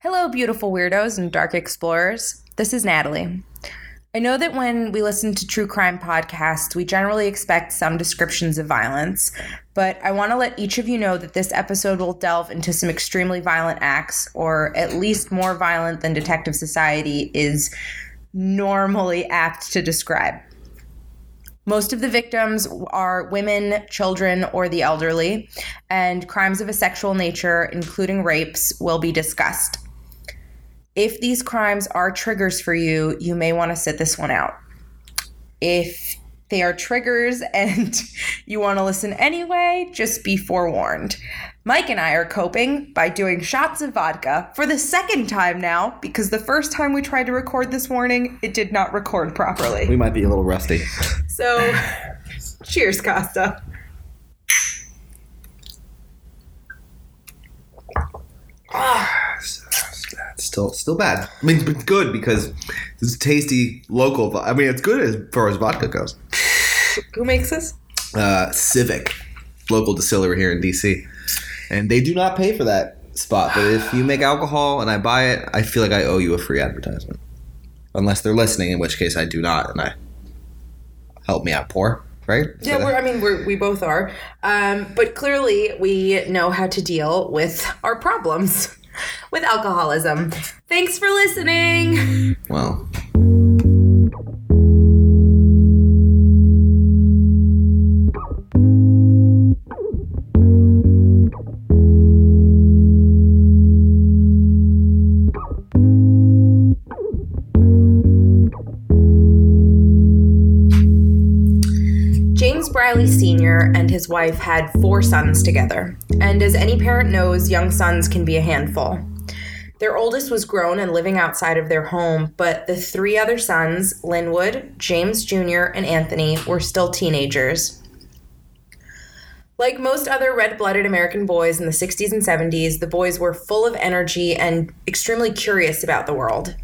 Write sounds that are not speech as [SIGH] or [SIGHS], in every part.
Hello, beautiful weirdos and dark explorers. This is Natalie. I know that when we listen to true crime podcasts, we generally expect some descriptions of violence, but I want to let each of you know that this episode will delve into some extremely violent acts, or at least more violent than Detective Society is normally apt to describe. Most of the victims are women, children, or the elderly, and crimes of a sexual nature, including rapes, will be discussed. If these crimes are triggers for you, you may want to sit this one out. If they are triggers [LAUGHS] and you want to listen anyway, just be forewarned. Mike and I are coping by doing shots of vodka for the second time now because the first time we tried to record this morning, it did not record properly. We might be a little rusty. So, cheers, Costa. It's still, still bad. I mean, it's good because it's tasty local. I mean, it's good as far as vodka goes. Who makes this? Uh, Civic, local distillery here in DC, and they do not pay for that spot. But if you make alcohol and I buy it, I feel like I owe you a free advertisement, unless they're listening, in which case I do not, and I help me out, poor. Right? Yeah, we're, I mean, we're, we both are. Um, but clearly, we know how to deal with our problems with alcoholism. Thanks for listening. well. And his wife had four sons together, and as any parent knows, young sons can be a handful. Their oldest was grown and living outside of their home, but the three other sons, Linwood, James Jr., and Anthony, were still teenagers. Like most other red blooded American boys in the 60s and 70s, the boys were full of energy and extremely curious about the world.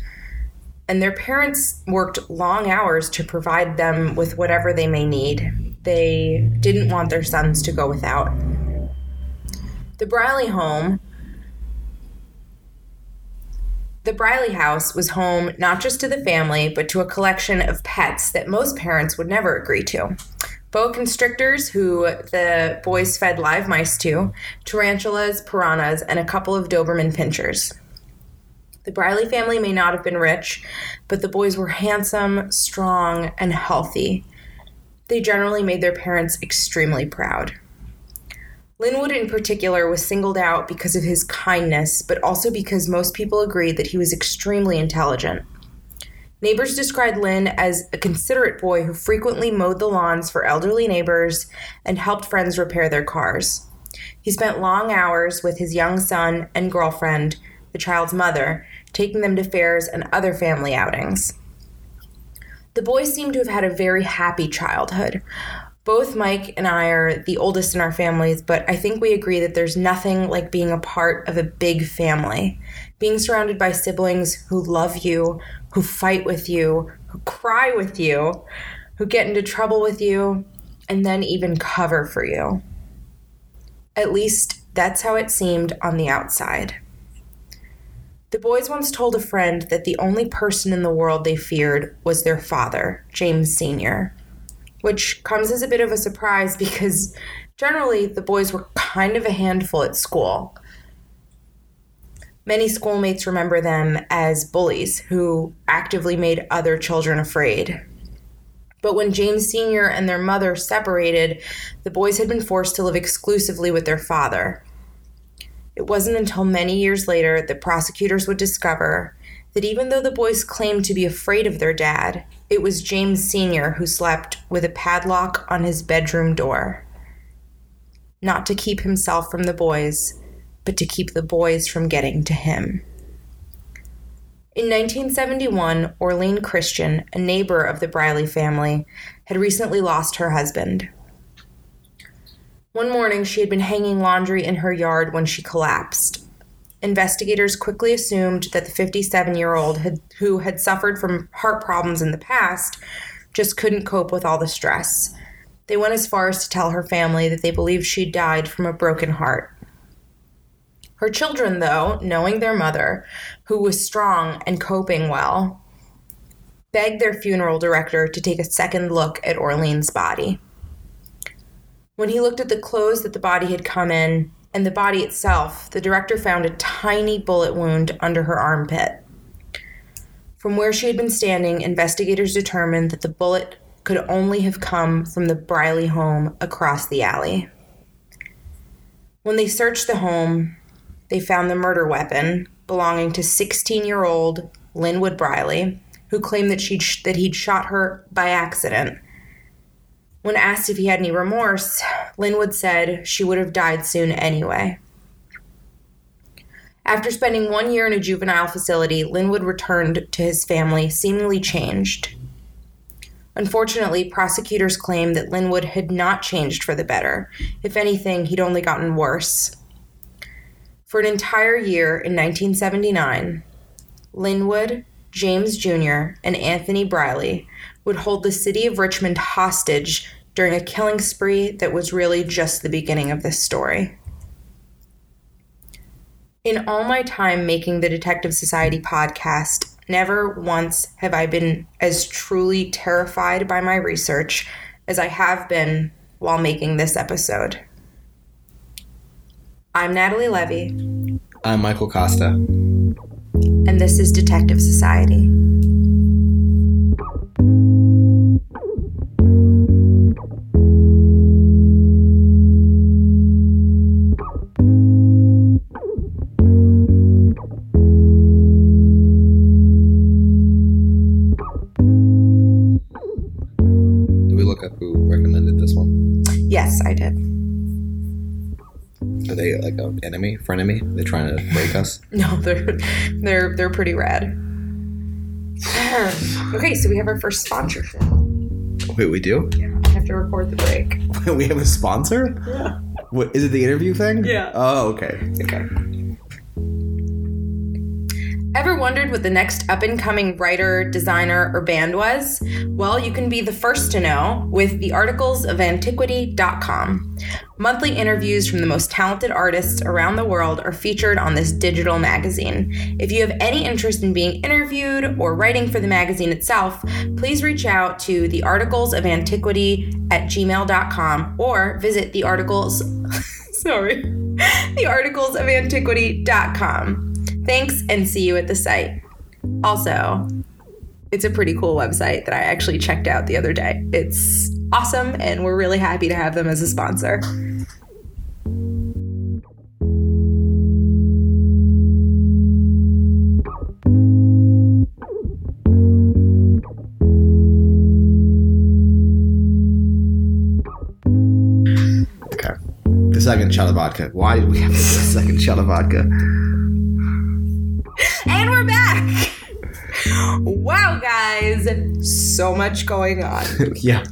And their parents worked long hours to provide them with whatever they may need. They didn't want their sons to go without. The Briley home, the Briley house was home not just to the family, but to a collection of pets that most parents would never agree to. Boa constrictors, who the boys fed live mice to, tarantulas, piranhas, and a couple of Doberman pinchers. The Briley family may not have been rich, but the boys were handsome, strong, and healthy. They generally made their parents extremely proud. Linwood, in particular, was singled out because of his kindness, but also because most people agreed that he was extremely intelligent. Neighbors described Lynn as a considerate boy who frequently mowed the lawns for elderly neighbors and helped friends repair their cars. He spent long hours with his young son and girlfriend, the child's mother, taking them to fairs and other family outings. The boys seem to have had a very happy childhood. Both Mike and I are the oldest in our families, but I think we agree that there's nothing like being a part of a big family. Being surrounded by siblings who love you, who fight with you, who cry with you, who get into trouble with you, and then even cover for you. At least that's how it seemed on the outside. The boys once told a friend that the only person in the world they feared was their father, James Sr., which comes as a bit of a surprise because generally the boys were kind of a handful at school. Many schoolmates remember them as bullies who actively made other children afraid. But when James Sr. and their mother separated, the boys had been forced to live exclusively with their father. It wasn't until many years later that prosecutors would discover that even though the boys claimed to be afraid of their dad, it was James Sr. who slept with a padlock on his bedroom door. Not to keep himself from the boys, but to keep the boys from getting to him. In 1971, Orlean Christian, a neighbor of the Briley family, had recently lost her husband. One morning, she had been hanging laundry in her yard when she collapsed. Investigators quickly assumed that the 57 year old who had suffered from heart problems in the past just couldn't cope with all the stress. They went as far as to tell her family that they believed she'd died from a broken heart. Her children, though, knowing their mother, who was strong and coping well, begged their funeral director to take a second look at Orlean's body. When he looked at the clothes that the body had come in and the body itself, the director found a tiny bullet wound under her armpit. From where she had been standing, investigators determined that the bullet could only have come from the Briley home across the alley. When they searched the home, they found the murder weapon belonging to 16-year-old Linwood Briley, who claimed that she'd that he'd shot her by accident. When asked if he had any remorse, Linwood said she would have died soon anyway. After spending one year in a juvenile facility, Linwood returned to his family, seemingly changed. Unfortunately, prosecutors claim that Linwood had not changed for the better. If anything, he'd only gotten worse. For an entire year in 1979, Linwood, James Jr., and Anthony Briley would hold the city of Richmond hostage during a killing spree that was really just the beginning of this story. In all my time making the Detective Society podcast, never once have I been as truly terrified by my research as I have been while making this episode. I'm Natalie Levy, I'm Michael Costa. and this is Detective Society. Enemy, frenemy? They're trying to break us. [LAUGHS] No, they're they're they're pretty rad. [CLEARS THROAT] okay, so we have our first sponsorship. Wait, we do? Yeah, I have to record the break. [LAUGHS] we have a sponsor? Yeah. What is it? The interview thing? Yeah. Oh, okay. Okay. Ever wondered what the next up and coming writer, designer, or band was? Well, you can be the first to know with the articles of antiquity.com. Monthly interviews from the most talented artists around the world are featured on this digital magazine. If you have any interest in being interviewed or writing for the magazine itself, please reach out to the articles of antiquity at gmail.com or visit the articles [LAUGHS] sorry the articles of antiquity.com Thanks and see you at the site. Also, it's a pretty cool website that I actually checked out the other day. It's awesome, and we're really happy to have them as a sponsor. Okay. The second shot of vodka. Why did we have the second shot of vodka? Wow, guys, so much going on. [LAUGHS] yeah.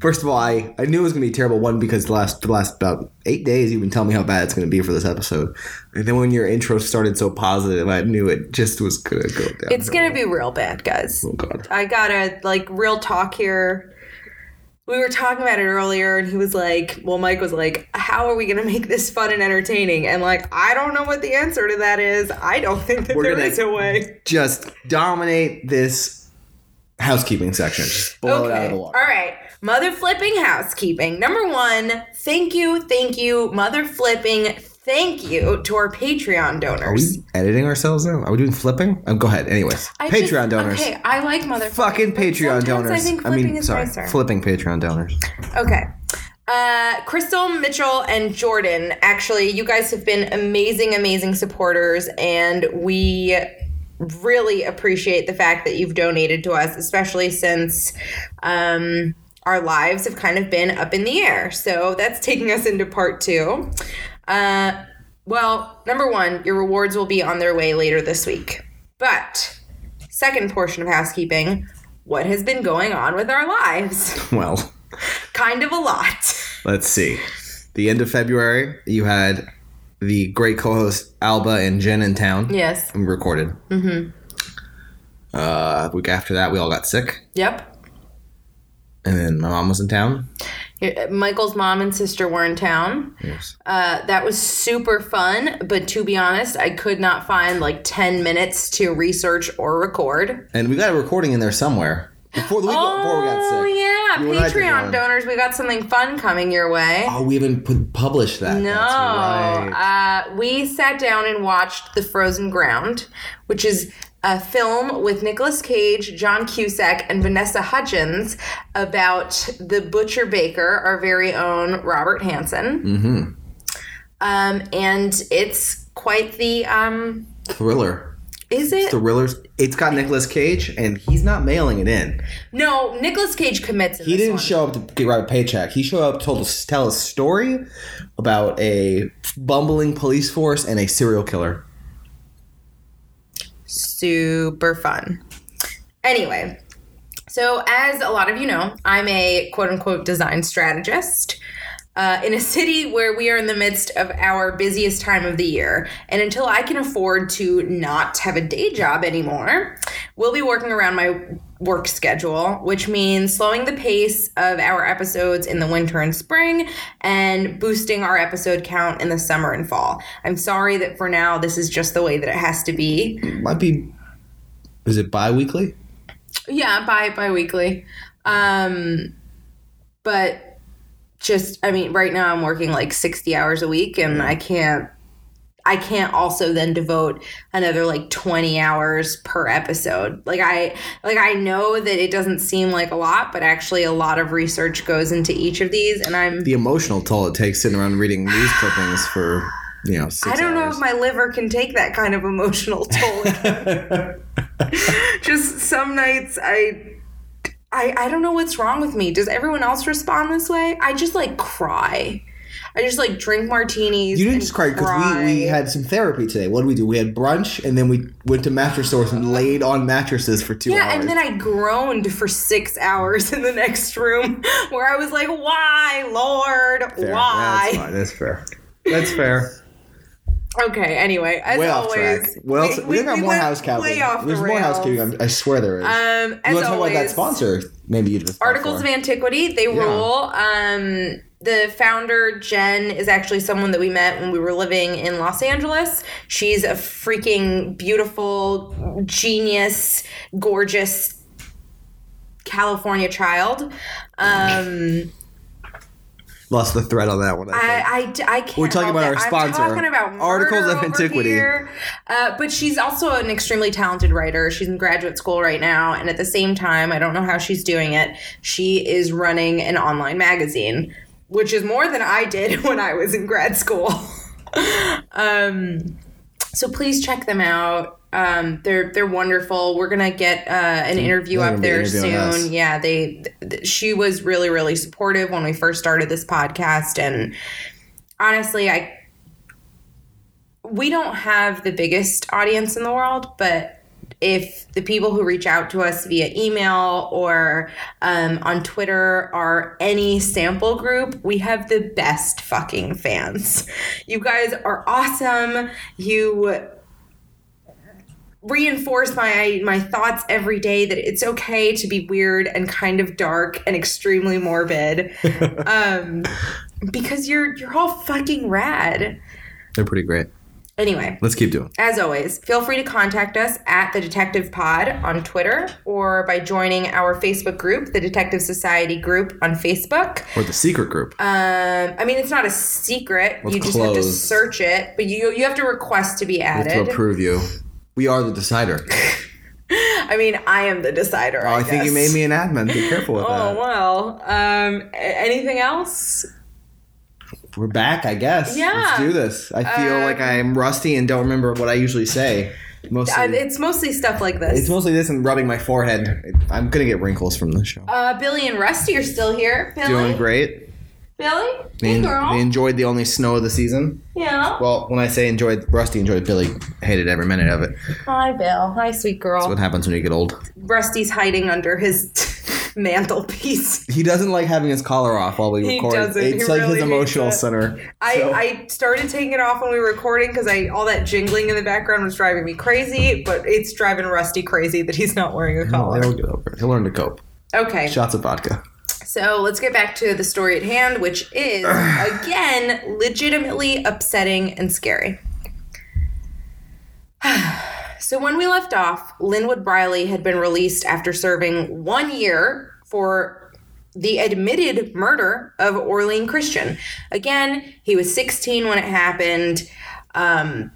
First of all, I, I knew it was gonna be a terrible. One because the last the last about eight days you've been telling me how bad it's gonna be for this episode, and then when your intro started so positive, I knew it just was gonna go down. It's gonna be real bad, guys. Oh god. I gotta like real talk here. We were talking about it earlier, and he was like, "Well, Mike was like, how are we gonna make this fun and entertaining?" And like, I don't know what the answer to that is. I don't think that We're there a way. Just dominate this housekeeping section. Just blow it out of the water. All right. Mother flipping housekeeping. Number one, thank you, thank you, mother flipping, thank you to our Patreon donors. Are we editing ourselves now? Are we doing flipping? Um, go ahead. Anyways, I Patreon just- donors. Okay, I like mother Fucking Patreon donors. I think I, mean, flipping is sorry, nicer. flipping Patreon donors. Okay. Uh, Crystal, Mitchell, and Jordan. Actually, you guys have been amazing, amazing supporters, and we really appreciate the fact that you've donated to us, especially since um, our lives have kind of been up in the air. So that's taking us into part two. Uh, well, number one, your rewards will be on their way later this week. But, second portion of housekeeping, what has been going on with our lives? [LAUGHS] Well, kind of a lot. let's see. The end of February, you had the great co-host Alba and Jen in town. Yes. We recorded. Mm-hmm. Uh, week after that, we all got sick, Yep. and then my mom was in town. Michael's mom and sister were in town. Yes. Uh, that was super fun, but to be honest, I could not find like 10 minutes to research or record. And we got a recording in there somewhere before the week before we got Oh, sick. yeah. You and I did Patreon donors, we got something fun coming your way. Oh, we haven't put, published that. No. Right. Uh, we sat down and watched The Frozen Ground, which is a film with Nicolas Cage, John Cusack, and Vanessa Hudgens about the butcher baker, our very own Robert Hansen. mm-hmm. Um, and it's quite the um, Thriller. is it? Thrillers. It's got Nicolas Cage, and he's not mailing it in. no, Nicolas Cage commits. He didn't one. show up to get write a paycheck. He showed up to told tell a story about a bumbling police force and a serial killer. Super fun. Anyway, so as a lot of you know, I'm a quote unquote design strategist. Uh, in a city where we are in the midst of our busiest time of the year. And until I can afford to not have a day job anymore, we'll be working around my work schedule, which means slowing the pace of our episodes in the winter and spring and boosting our episode count in the summer and fall. I'm sorry that for now this is just the way that it has to be. Might be. Is it bi-weekly? Yeah, bi bi-weekly. Um but just I mean right now I'm working like 60 hours a week and I can't I can't also then devote another like 20 hours per episode. Like I like I know that it doesn't seem like a lot, but actually a lot of research goes into each of these and I'm The emotional toll it takes sitting around reading news clippings for you know six I don't know if my liver can take that kind of emotional toll. [LAUGHS] [LAUGHS] just some nights I I I don't know what's wrong with me. Does everyone else respond this way? I just like cry. I just like drink martinis. You didn't just cry because we, we had some therapy today. What did we do? We had brunch and then we went to mattress stores and laid on mattresses for two yeah, hours. and then I groaned for six hours in the next room [LAUGHS] where I was like, "Why, Lord? Fair. Why?" That's fine. That's fair. That's fair. [LAUGHS] Okay. Anyway, as way always. Well, we, we, got more housekeeping. Way off the There's more house rails. cow. I swear there is. Um, you as want to talk about always, that sponsor? Maybe you just Articles of Antiquity, they Yeah. rule. Um, the founder, Jen, is actually someone that we met when we were living in Los Angeles. She's a freaking beautiful, genius, gorgeous California child. Um, lost the thread on that one. I. I, I, I can't. We're talking about it. our sponsor, I'm talking about Articles of Antiquity. Uh, but she's also an extremely talented writer. She's in graduate school right now, and at the same time, I don't know how she's doing it. She is running an online magazine, which is more than I did [LAUGHS] when I was in grad school. [LAUGHS] um, so please check them out. Um, they're they're wonderful. We're gonna get uh, an interview they're up there soon. us. Yeah, they. Th- she was really really supportive when we first started this podcast, and honestly, I we don't have the biggest audience in the world, but if the people who reach out to us via email or um, on Twitter are any sample group, we have the best fucking fans. You guys are awesome. You reinforce my my thoughts every day that it's okay to be weird and kind of dark and extremely morbid [LAUGHS] um because you're you're all fucking rad They're pretty great. anyway Let's keep doing. as always, feel free to contact us at the Detective Pod on Twitter or by joining our Facebook group, the Detective Society group on Facebook. Or the secret group. Um, I mean, it's not a secret; Well, you just have to search it, but you you have to request to be have to approve you. We are the decider. [LAUGHS] I mean, I am the decider. Oh, I think you made me an admin. Be careful with [LAUGHS] Oh that. Oh well. Um, anything else? We're back, I guess. Yeah. Let's do this. I feel Um, like I'm rusty and don't remember what I usually say. Mostly, Uh, it's mostly stuff like this. it's mostly this and rubbing my forehead. I'm gonna get wrinkles from the show. uh, Billy and Rusty are still here. Billy, Doing great. Billy, They, hey girl. they enjoyed the only snow of the season. yeah. Well, when I say enjoyed, Rusty enjoyed. Billy hated every minute of it. Hi, Bill. Hi, sweet girl. That's what happens when you get old. Rusty's hiding under his [LAUGHS] mantelpiece. He doesn't like having his collar off while we He record. doesn't. It's He like really his hates emotional it. center. I, So- I started taking it off when we were recording because I all that jingling in the background was driving me crazy, but it's driving Rusty crazy that he's not wearing a collar. he'll get over it. He'll learn to cope. Okay, Shots of vodka. So let's get back to the story at hand, which is, [SIGHS] again, legitimately upsetting and scary. [SIGHS] so when we left off, Linwood Briley had been released after serving one year for the admitted murder of Orlean Christian. Again, he was 16 when it happened, um,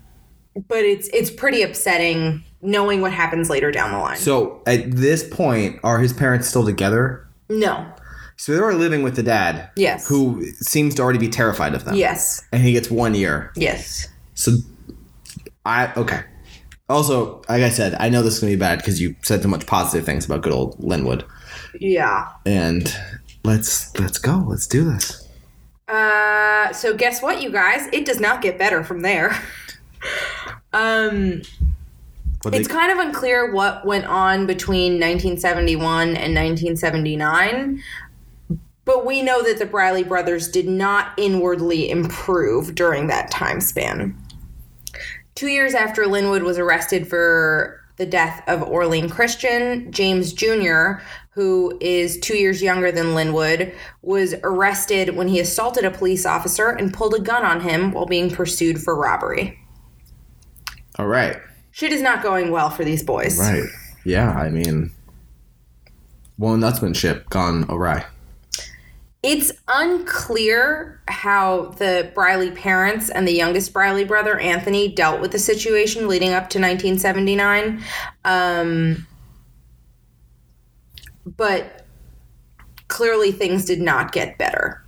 but it's it's pretty upsetting knowing what happens later down the line. So at this point, are his parents still together? no. So they were living with the dad, Yes. who seems to already be terrified of them. Yes. And he gets one year. Yes. So I okay. Also, like I said, I know this is gonna be bad because you said so much positive things about good old Linwood. Yeah. And let's let's go. Let's do this. Uh, so guess what, you guys? It does not get better from there. [LAUGHS] um, What they- it's kind of unclear what went on between 1971 and 1979, but we know that the Briley brothers did not inwardly improve during that time span. Two years after Linwood was arrested for the death of Orlean Christian, James Jr., who is two years younger than Linwood, was arrested when he assaulted a police officer and pulled a gun on him while being pursued for robbery. All right. Shit is not going well for these boys. Right. Yeah, I mean one nutsmanship gone awry. It's unclear how the Briley parents and the youngest Briley brother, Anthony, dealt with the situation leading up to 1979. Um, but clearly, things did not get better.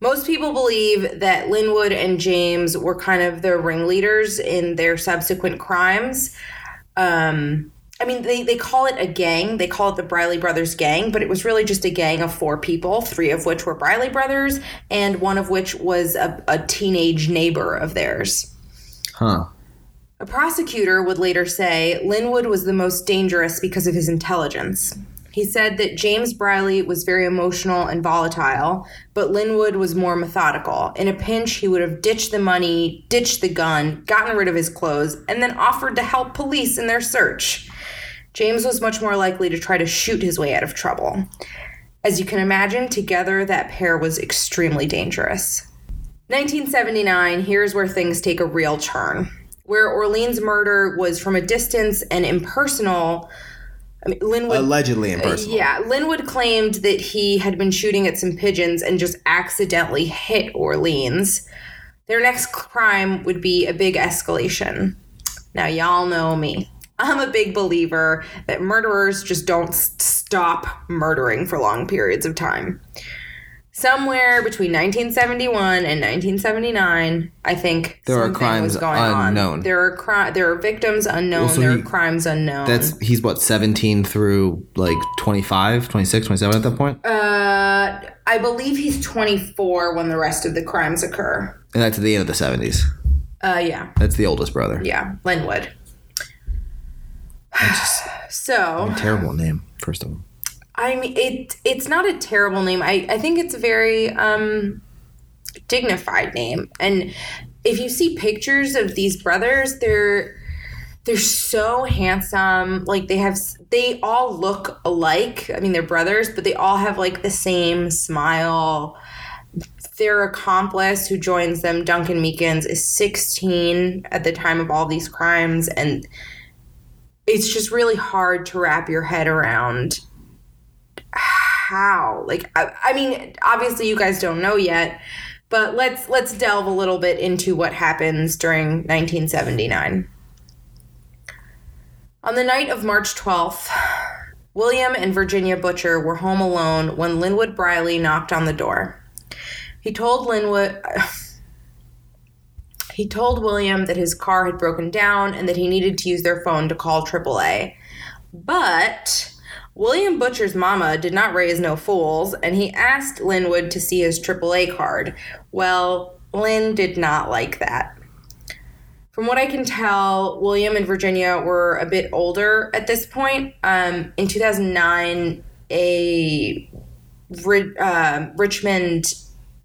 Most people believe that Linwood and James were kind of the ringleaders in their subsequent crimes. Um, I mean, they, they call it a gang. They call it the Briley Brothers Gang, but it was really just a gang of four people, three of which were Briley brothers, and one of which was a, a teenage neighbor of theirs. Huh. A prosecutor would later say Linwood was the most dangerous because of his intelligence. He said that James Briley was very emotional and volatile, but Linwood was more methodical. In a pinch, he would have ditched the money, ditched the gun, gotten rid of his clothes, and then offered to help police in their search. James was much more likely to try to shoot his way out of trouble. As you can imagine, together that pair was extremely dangerous. 1979, here's where things take a real turn. Where Orleans' murder was from a distance and impersonal, I mean, Linwood. Allegedly uh, impersonal. Yeah, Linwood claimed that he had been shooting at some pigeons and just accidentally hit Orleans. Their next crime would be a big escalation. Now, y'all know me. I'm a big believer that murderers just don't stop murdering for long periods of time. Somewhere between 1971 and 1979, I think There are crimes was going unknown. on. There are cri- there are victims unknown. Well, so there he- are crimes unknown. That's he's what 17 through like 25, 26, 27 at that point. Uh, I believe he's 24 when the rest of the crimes occur. And that's at the end of the 70s. Uh, yeah, That's the oldest brother. yeah, Linwood. So, Terrible name, first of all. I mean, it it's not a terrible name. I I think it's a very um dignified name. And if you see pictures of these brothers, they're they're so handsome. Like they have they all look alike. I mean, they're brothers, but they all have like the same smile. Their accomplice who joins them, Duncan Meekins, is 16 at the time of all these crimes and it's just really hard to wrap your head around how like I, I mean obviously you guys don't know yet but let's let's delve a little bit into what happens during 1979 on the night of march 12th william and virginia butcher were home alone when linwood briley knocked on the door. He told linwood [LAUGHS] he told william that his car had broken down and that he needed to use their phone to call aaa but William Butcher's mama did not raise no fools, and he asked Linwood to see his AAA card. Well, Lynn did not like that. From what I can tell, William and Virginia were a bit older at this point. Um, in 2009, a uh, Richmond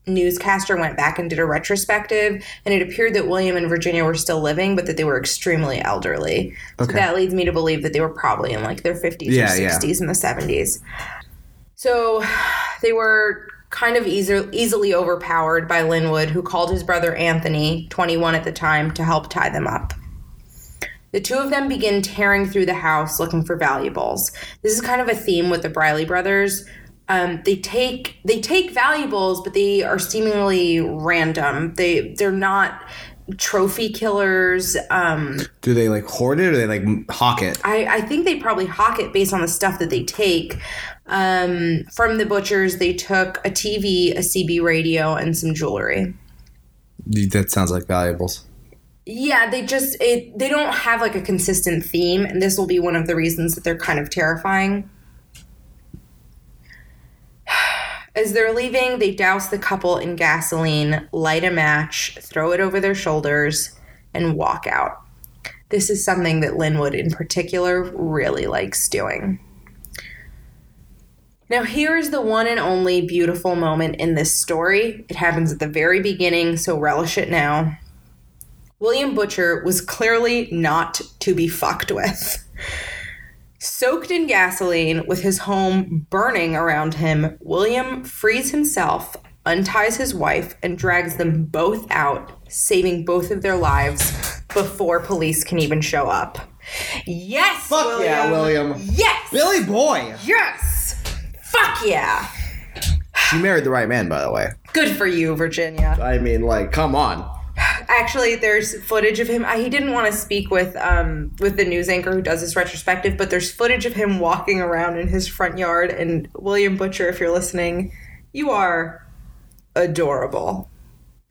newscaster went back and did a retrospective, and it appeared that William and Virginia were still living, but that they were extremely elderly. So Okay. that leads me to believe that they were probably in like their 50s Yeah, or yeah. 60s in the 70s. So they were kind of easy, easily overpowered by Linwood, who called his brother Anthony, 21 at the time, to help tie them up. The two of them begin tearing through the house looking for valuables. This is kind of a theme with the Briley brothers. Um, they take they take valuables, but they are seemingly random. They they're not trophy killers. Um, Do they like hoard it or they like hawk it? I, I think they probably hawk it based on the stuff that they take. Um, from the butchers, they took a TV, a CB radio, and some jewelry. That sounds like valuables. Yeah, they just it they don't have like a consistent theme, and this will be one of the reasons that they're kind of terrifying. As they're leaving, they douse the couple in gasoline, light a match, throw it over their shoulders, and walk out. This is something that Linwood in particular really likes doing. Now, here is the one and only beautiful moment in this story. It happens at the very beginning, so relish it now. William Butcher was clearly not to be fucked with. Soaked in gasoline, with his home burning around him, William frees himself, unties his wife, and drags them both out, saving both of their lives before police can even show up. Yes! Fuck yeah, William. Yes! Billy boy. Yes! Fuck yeah! She married the right man, by the way. Good for you, Virginia. I mean, like, come on. Actually, there's footage of him. He didn't want to speak with um with the news anchor who does this retrospective, but there's footage of him walking around in his front yard. And William Butcher, if you're listening, you are adorable.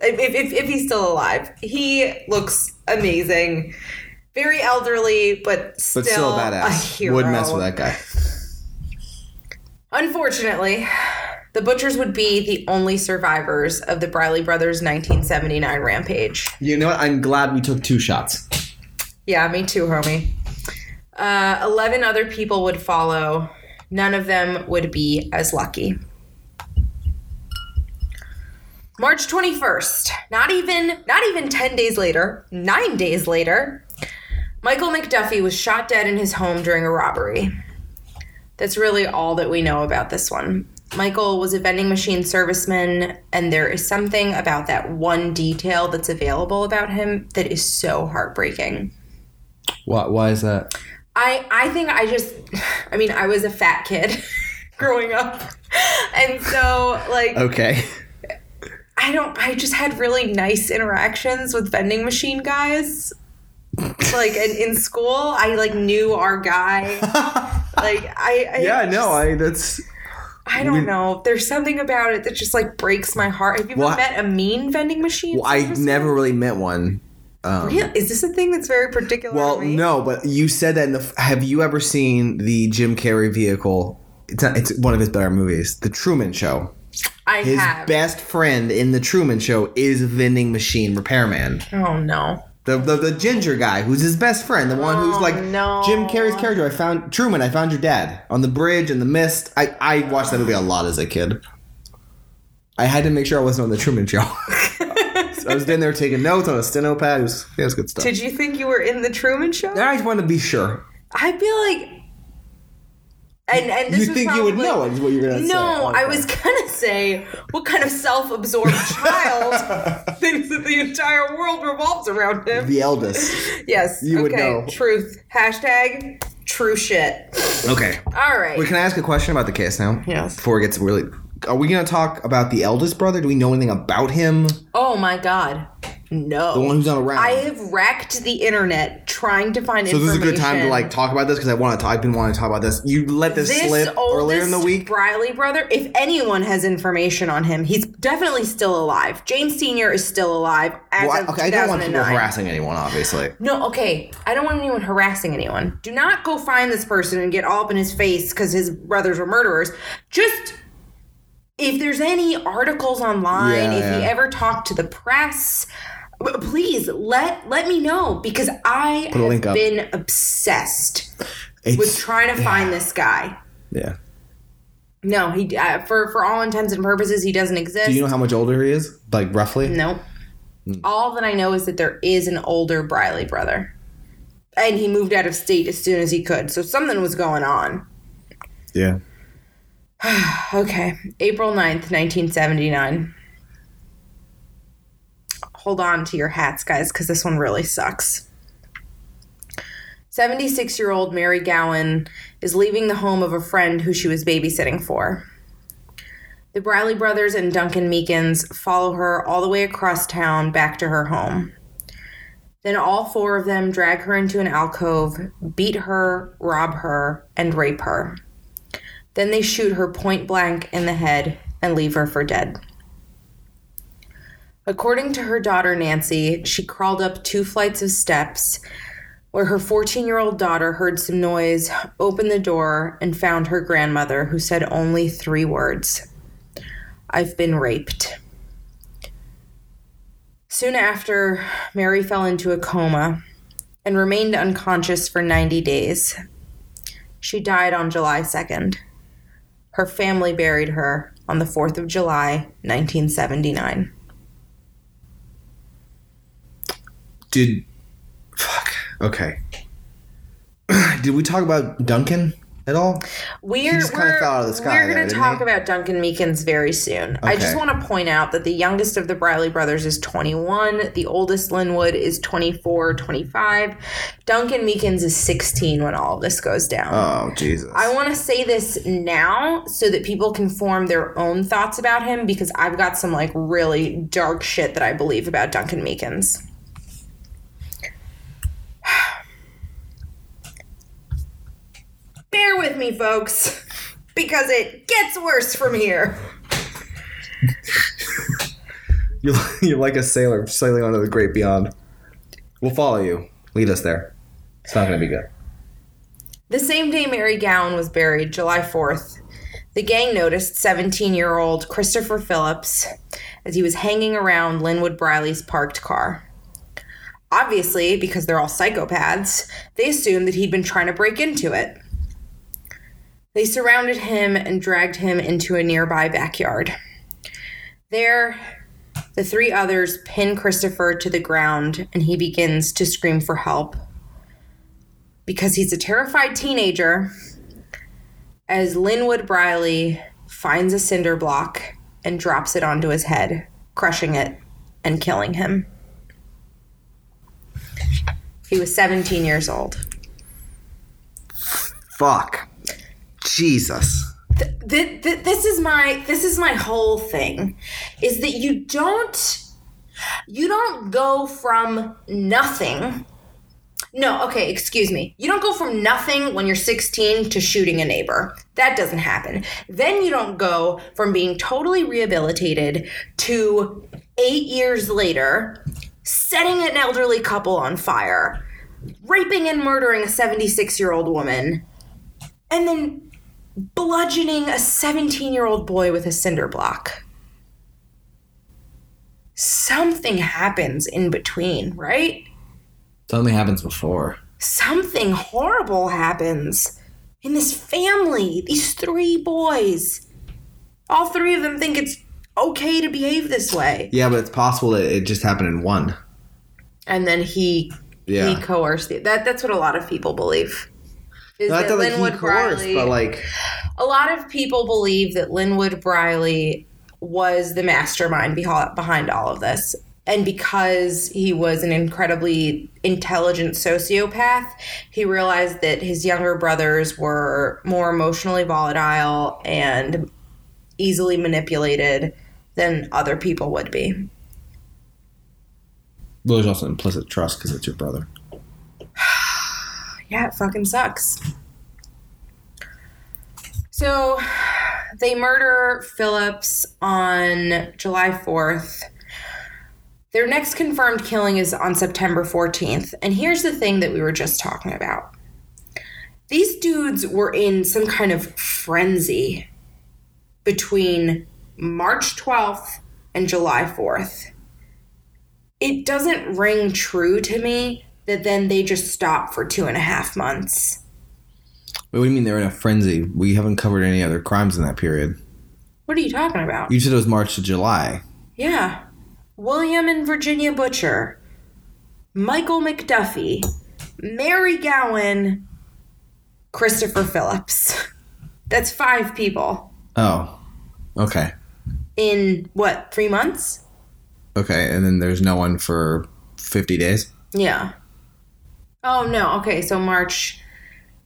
If, if, if he's still alive, he looks amazing. Very elderly, but still, But still a a badass. hero. Would mess with that guy. Unfortunately, the Butchers would be the only survivors of the Briley brothers' 1979 rampage. You know what? I'm glad we took two shots. Yeah, me too, homie. Uh, 11 other people would follow. None of them would be as lucky. March 21st, not even not even 10 days later, 9 days later, Michael McDuffie was shot dead in his home during a robbery. That's really all that we know about this one. Michael was a vending machine serviceman, and there is something about that one detail that's available about him that is so heartbreaking. Why, why is that? I I think I just [SIGHS] I mean I was a fat kid [LAUGHS] growing up. And so like Okay. I don't I just had really nice interactions with vending machine guys. Like in, in school, I like knew our guy. [LAUGHS] Like I, I yeah, no, just- I that's I don't we- know. There's something about it that just like breaks my heart. Have you ever Well, I- met a mean vending machine? well, I never really met one. Um, Really? Is this a thing that's very particular? Well, to me? no, but you said that in the. Have you ever seen the Jim Carrey vehicle? It's not, it's one of his better movies, The Truman Show. I have His have. best friend in The Truman Show is a vending machine repairman. oh no. The, the the ginger guy who's his best friend, the one who's Oh, like no. Jim Carrey's character. I found Truman. I found your dad on the bridge in the mist. I I watched that movie a lot as a kid. I had to make sure I wasn't on the Truman Show. So [LAUGHS] I was in there taking notes on a steno pad. It was, it was good stuff. Did you think you were in the Truman Show? I just wanted to be sure. I feel like. And, and this You was think you would know is what you're gonna say. No, I was gonna say, what kind of self-absorbed [LAUGHS] child thinks that the entire world revolves around him? the eldest. yes. You okay. would know. Truth. Hashtag true shit. Okay. All right. Wait, can I ask a question about the case now? Yes. Before it gets really, are we gonna talk about the eldest brother? Do we know anything about him? oh my god. No. The one who's not around. I have wrecked the internet trying to find so this is a good time to like talk about this because I want to. I've been wanting to talk about this. You let this, this slip earlier in the week. Briley brother, if anyone has information on him, he's definitely still alive. James Sr. is still alive as Well, I, okay, I don't want people 2009. harassing anyone, obviously. No, okay. I don't want anyone harassing anyone. Do not go find this person and get all up in his face because his brothers were murderers. Just if there's any articles online, Yeah, if he yeah. ever talked to the press, please let let me know because I have up. been obsessed It's, with trying to find this guy. yeah. No, he uh, for for all intents and purposes he doesn't exist. Do you know how much older he is? Like roughly? Nope. Hmm. All that I know is that there is an older Briley brother. And he moved out of state as soon as he could. So something was going on. Yeah. [SIGHS] okay, April 9th, 1979. Hold on to your hats, guys, because this one really sucks. 76 year old Mary Gowan is leaving the home of a friend who she was babysitting for. The Briley brothers and Duncan Meekins follow her all the way across town back to her home. Then all four of them drag her into an alcove, beat her, rob her, and rape her. Then they shoot her point blank in the head and leave her for dead. According to her daughter Nancy, she crawled up two flights of steps where her 14 year old daughter heard some noise, opened the door, and found her grandmother, who said only three words I've been raped. Soon after, Mary fell into a coma and remained unconscious for 90 days. She died on July 2nd. Her family buried her on the 4th of July, 1979. Did fuck. Okay. [CLEARS THROAT] Did we talk about Duncan at all? We're, we're, fell out of the sky we're going to talk he? about Duncan Meekins very soon. I just want to point out that the youngest of the Briley brothers is 21. The oldest, Linwood, is 24, 25. Duncan Meekins is 16 when all of this goes down. Oh Jesus. I want to say this now so that people can form their own thoughts about him because I've got some like really dark shit that I believe about Duncan Meekins. Bear with me, folks, because it gets worse from here. [LAUGHS] You're, you're like a sailor sailing onto the great beyond. We'll follow you. Lead us there. It's not going to be good. The same day Mary Gowan was buried, July 4th, the gang noticed 17 year old Christopher Phillips as he was hanging around Linwood Briley's parked car. Obviously, because they're all psychopaths, they assumed that he'd been trying to break into it. They surrounded him and dragged him into a nearby backyard. There, the three others pin Christopher to the ground and he begins to scream for help because he's a terrified teenager as Linwood Briley finds a cinder block and drops it onto his head, crushing it and killing him. He was 17 years old. Fuck. Jesus. Th- th- this is my this is my whole thing is that you don't you don't go from nothing no, okay, excuse me. You don't go from nothing when you're 16 to shooting a neighbor. That doesn't happen. Then you don't go from being totally rehabilitated to eight years later setting an elderly couple on fire, raping and murdering a 76 year old woman, and then bludgeoning a 17 year old boy with a cinder block. Something happens in between, right? Something happens before. something horrible happens in this family. These three boys. All three of them think it's okay to behave this way. Yeah, but it's possible that it just happened in one. And then he Yeah. he coerced the, that that's what a lot of people believe. Is Not that that like he Linwood coerced, Briley but like a lot of people believe that Linwood Briley was the mastermind behind all of this. And because he was an incredibly intelligent sociopath, he realized that his younger brothers were more emotionally volatile and easily manipulated than other people would be. well, there's also implicit trust because it's your brother. Yeah, it fucking sucks. So they murder Phillips on July 4th. Their next confirmed killing is on September 14th. And here's the thing that we were just talking about these dudes were in some kind of frenzy between March 12th and July 4th. It doesn't ring true to me that then they just stop for two and a half months. Wait, what do you mean they're in a frenzy? We haven't covered any other crimes in that period. What are you talking about? You said it was March to July. yeah. William and Virginia Butcher, Michael McDuffie, Mary Gowan, Christopher Phillips. [LAUGHS] That's five people Oh. Okay. in what three months? Okay. And then there's no one for 50 days. Yeah. Oh no. Okay, so March,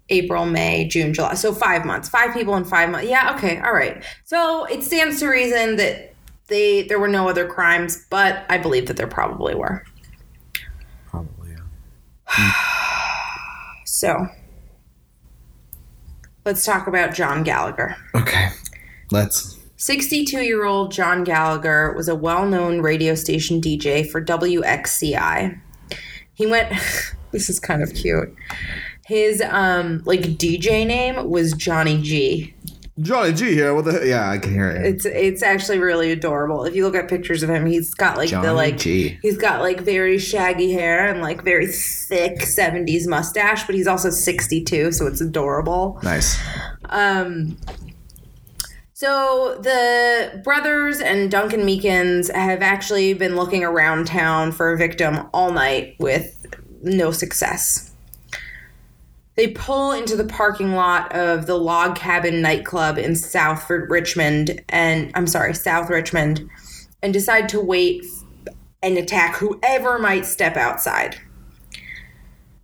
April, May, June, July. So five months. Five people in five months. Yeah. Okay. All right. So it stands to reason that they there were no other crimes, but I believe that there probably were. Probably. Yeah. [SIGHS] So let's talk about John Gallagher. Okay. Let's. 62 year old John Gallagher was a well known radio station DJ for WXCI. He went, [LAUGHS] this is kind of cute. His um like DJ name was Johnny G. Johnny G here. What the? Yeah, I can hear it. It's it's actually really adorable. If you look at pictures of him, he's got like Johnny the like G. he's got like very shaggy hair and like very thick 70s mustache, but he's also 62, so it's adorable. Nice. Um, so the brothers and Duncan Meekins have actually been looking around town for a victim all night with no success. They pull into the parking lot of the Log Cabin nightclub in South Richmond and I'm sorry, South Richmond and decide to wait and attack whoever might step outside.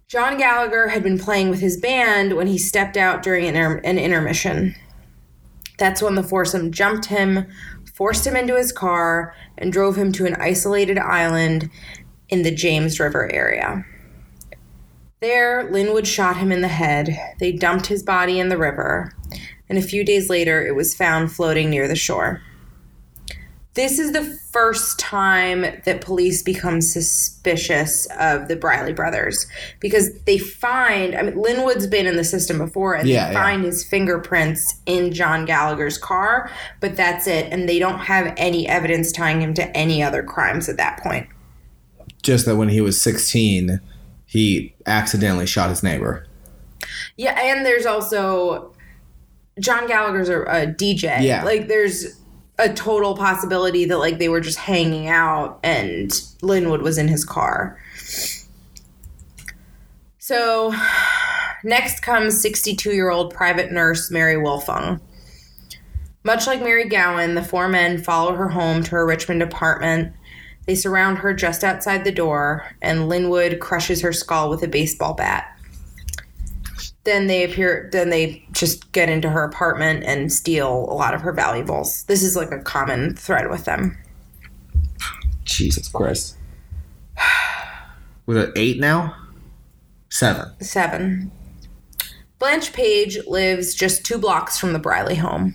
John Gallagher had been playing with his band when he stepped out during an, inter- an intermission. That's when the foursome jumped him, forced him into his car, and drove him to an isolated island in the James River area. There, Linwood shot him in the head. They dumped his body in the river, and a few days later, it was found floating near the shore. This is the first time that police become suspicious of the Briley brothers because they find, I mean, Linwood's been in the system before and Yeah, they yeah. find his fingerprints in John Gallagher's car, but that's it. And they don't have any evidence tying him to any other crimes at that point. Just that when he was 16, he accidentally shot his neighbor. Yeah, and there's also John Gallagher's a, a DJ. Yeah. Like there's a total possibility that like they were just hanging out and Linwood was in his car. So next comes 62 year old private nurse Mary Wilfong. Much like Mary Gowan, the four men follow her home to her Richmond apartment. They surround her just outside the door, and Linwood crushes her skull with a baseball bat then they appear then they just get into her apartment and steal a lot of her valuables this is like a common thread with them Jesus Christ. Was it eight now? Seven. seven blanche page lives just two blocks from the briley home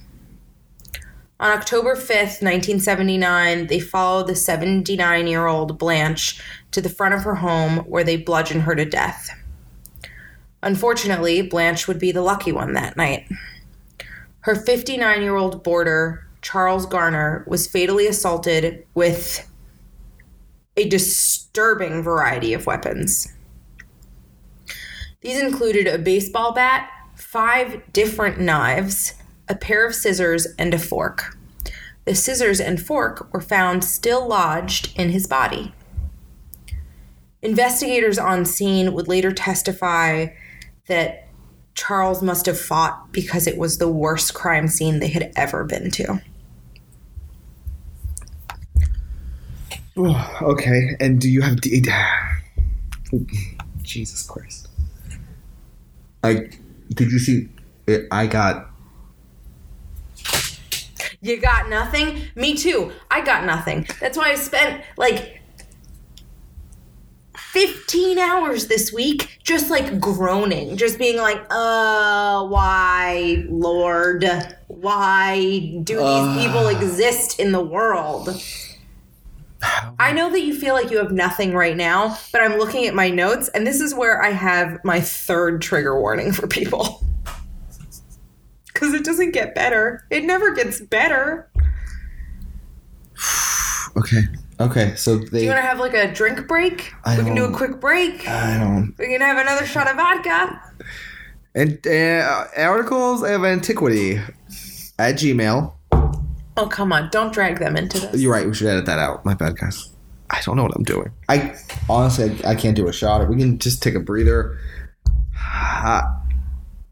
on october 5th 1979 they follow the 79 year old blanche to the front of her home where they bludgeon her to death unfortunately blanche would be the lucky one that night Her 59 year old boarder, Charles Garner, was fatally assaulted with a disturbing variety of weapons. These included a baseball bat, five different knives, a pair of scissors, and a fork. The scissors and fork were found still lodged in his body. Investigators on scene would later testify that Charles must have fought because it was the worst crime scene they had ever been to. [SIGHS] okay, and do you have D- [SIGHS] Jesus Christ? I did you see? I got You got nothing? Me too. I got nothing. That's why I spent like 15 hours this week just like groaning, just being like, uh, why, Lord? Why do these people exist in the world? I know that you feel like you have nothing right now, but I'm looking at my notes, and this is where I have my third trigger warning for people. Because it doesn't get better. It never gets better. [SIGHS] okay. Okay, so they. Do you want to have like a drink break? I we can do a quick break. I don't. We can have another shot of vodka. And uh, articles of antiquity at Gmail. Oh, come on. Don't drag them into this. You're right. We should edit that out. My bad, guys. I don't know what I'm doing. I honestly, I, I can't do a shot. We can just take a breather. [SIGHS]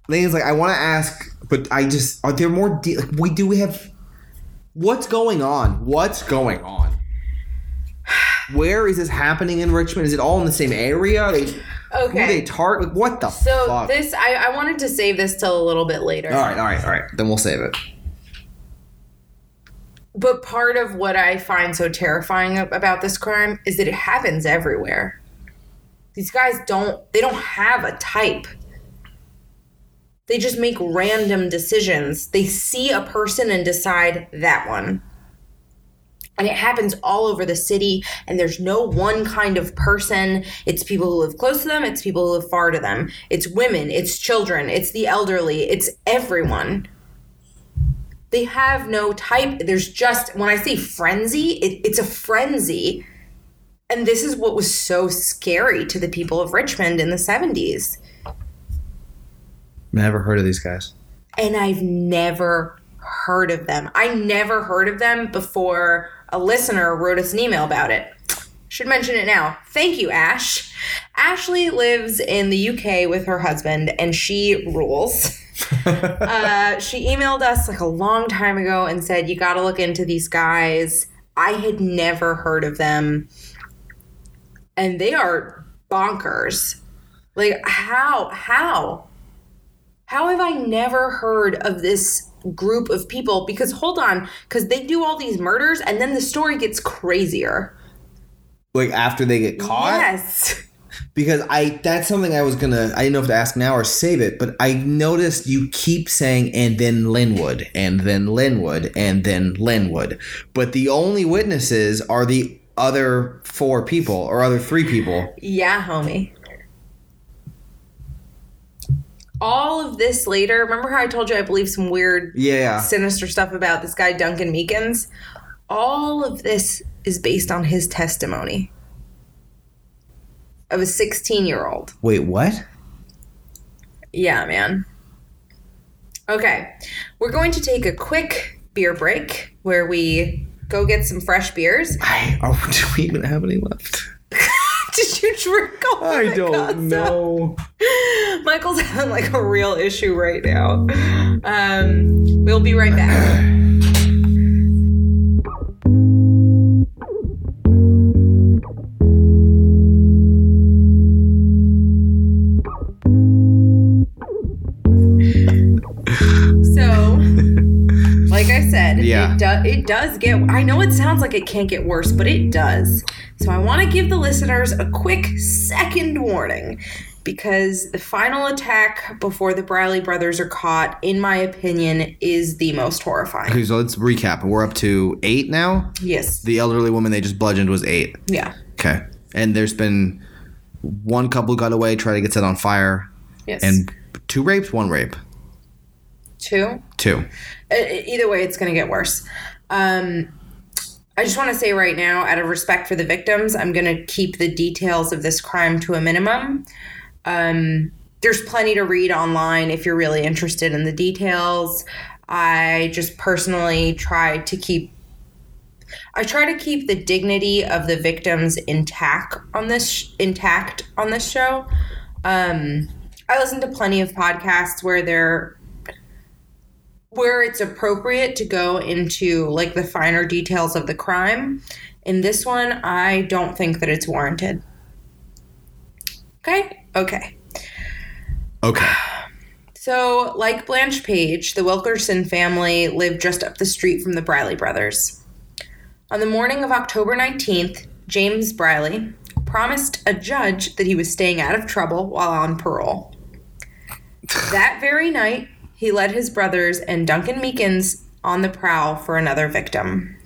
Thing is, like, I want to ask But I just are there more? De- like, we do we have? What's going on? What's going on? Where is this happening in Richmond? Is it all in the same area? They, Who they Okay. target? What the So fuck? this I, I wanted to save this till a little bit later. all right, all right, all right. Then we'll save it. But part of what I find so terrifying about this crime is that it happens everywhere. These guys don't they don't have a type. They just make random decisions. They see a person and decide that one. And it happens all over the city, and there's no one kind of person. It's people who live close to them, it's people who live far to them. It's women, it's children, it's the elderly, it's everyone they have no type. There's just when I say frenzy, it, it's a frenzy. And this is what was so scary to the people of Richmond in the 70s. Never heard of these guys. And I've never heard of them. I never heard of them before a listener wrote us an email about it. Should mention it now. Thank you, Ash. Ashley lives in the UK with her husband, and she rules. [LAUGHS] uh, she emailed us like a long time ago and said, You got to look into these guys. I had never heard of them. And they are bonkers. Like, how? How? How have I never heard of this group of people? Because, hold on, because they do all these murders and then the story gets crazier. Like after they get caught. Yes. because I that's something I was gonna I didn't know if to ask now or save it, but I noticed you keep saying and then Linwood and then Linwood and then Linwood, but the only witnesses are the other four people or other three people. Yeah, homie. All of this later, remember how I told you I believe some weird, Yeah, sinister stuff about this guy, Duncan Meekins? All of this is based on his testimony of a 16 year old. wait, what? Yeah, man. Okay, we're going to take a quick beer break where we go get some fresh beers. I oh, [LAUGHS] do we even have any left? [LAUGHS] Did you drink all of I don't know. Michael's [LAUGHS] having like a real issue right now. Um, we'll be right back. So, like I said, Yeah. it, do- it does get. I know it sounds like it can't get worse, but it does. So, I want to give the listeners a quick second warning because the final attack before the Briley brothers are caught, in my opinion, is the most horrifying. Okay, so let's recap. We're up to eight now. Yes. The elderly woman they just bludgeoned was eight. Yeah. Okay, and there's been one couple got away, tried to get set on fire, Yes. and two rapes, one rape, two. two. Uh, either way, it's going to get worse. Um, I just want to say right now, out of respect for the victims, I'm going to keep the details of this crime to a minimum. Um, there's plenty to read online if you're really interested in the details. I just personally try to keep. I try to keep the dignity of the victims intact on this intact on this show. Um, I listen to plenty of podcasts where they're where it's appropriate to go into like the finer details of the crime. In this one, I don't think that it's warranted. Okay? Okay. Okay. So, like Blanche Page, the Wilkerson family lived just up the street from the Briley brothers. On the morning of October 19th, James Briley promised a judge that he was staying out of trouble while on parole. that very night, he led his brothers and Duncan Meekins on the prowl for another victim.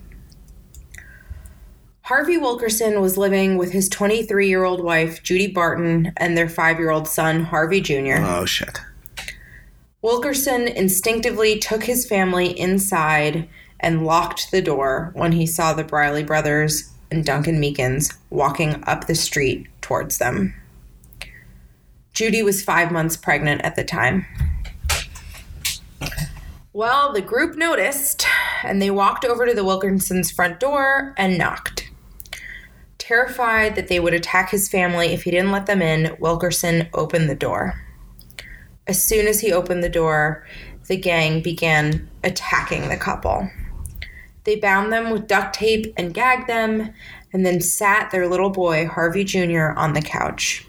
Harvey Wilkerson was living with his 23 year old wife, Judy Barton, and their five year old son, Harvey Jr. Oh shit. Wilkerson instinctively took his family inside and locked the door when he saw the Briley brothers and Duncan Meekins walking up the street towards them. Judy was five months pregnant at the time. Well, the group noticed and they walked over to the Wilkersons' front door and knocked. Terrified that they would attack his family if he didn't let them in, Wilkerson opened the door. As soon as he opened the door, the gang began attacking the couple. They bound them with duct tape and gagged them, and then sat their little boy, Harvey Jr., on the couch.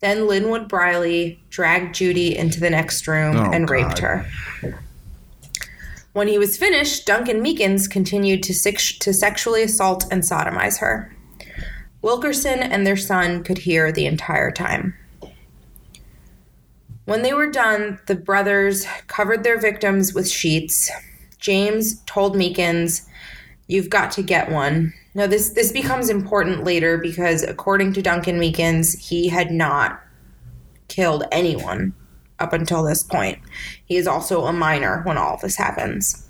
Then Linwood Briley dragged Judy into the next room Oh, and raped her. When he was finished, Duncan Meekins continued to, sex- to sexually assault and sodomize her. Wilkerson and their son could hear the entire time. When they were done, the brothers covered their victims with sheets. James told Meekins, You've got to get one. Now, this, this becomes important later because, according to Duncan Meekins, he had not killed anyone up until this point. He is also a minor when all of this happens.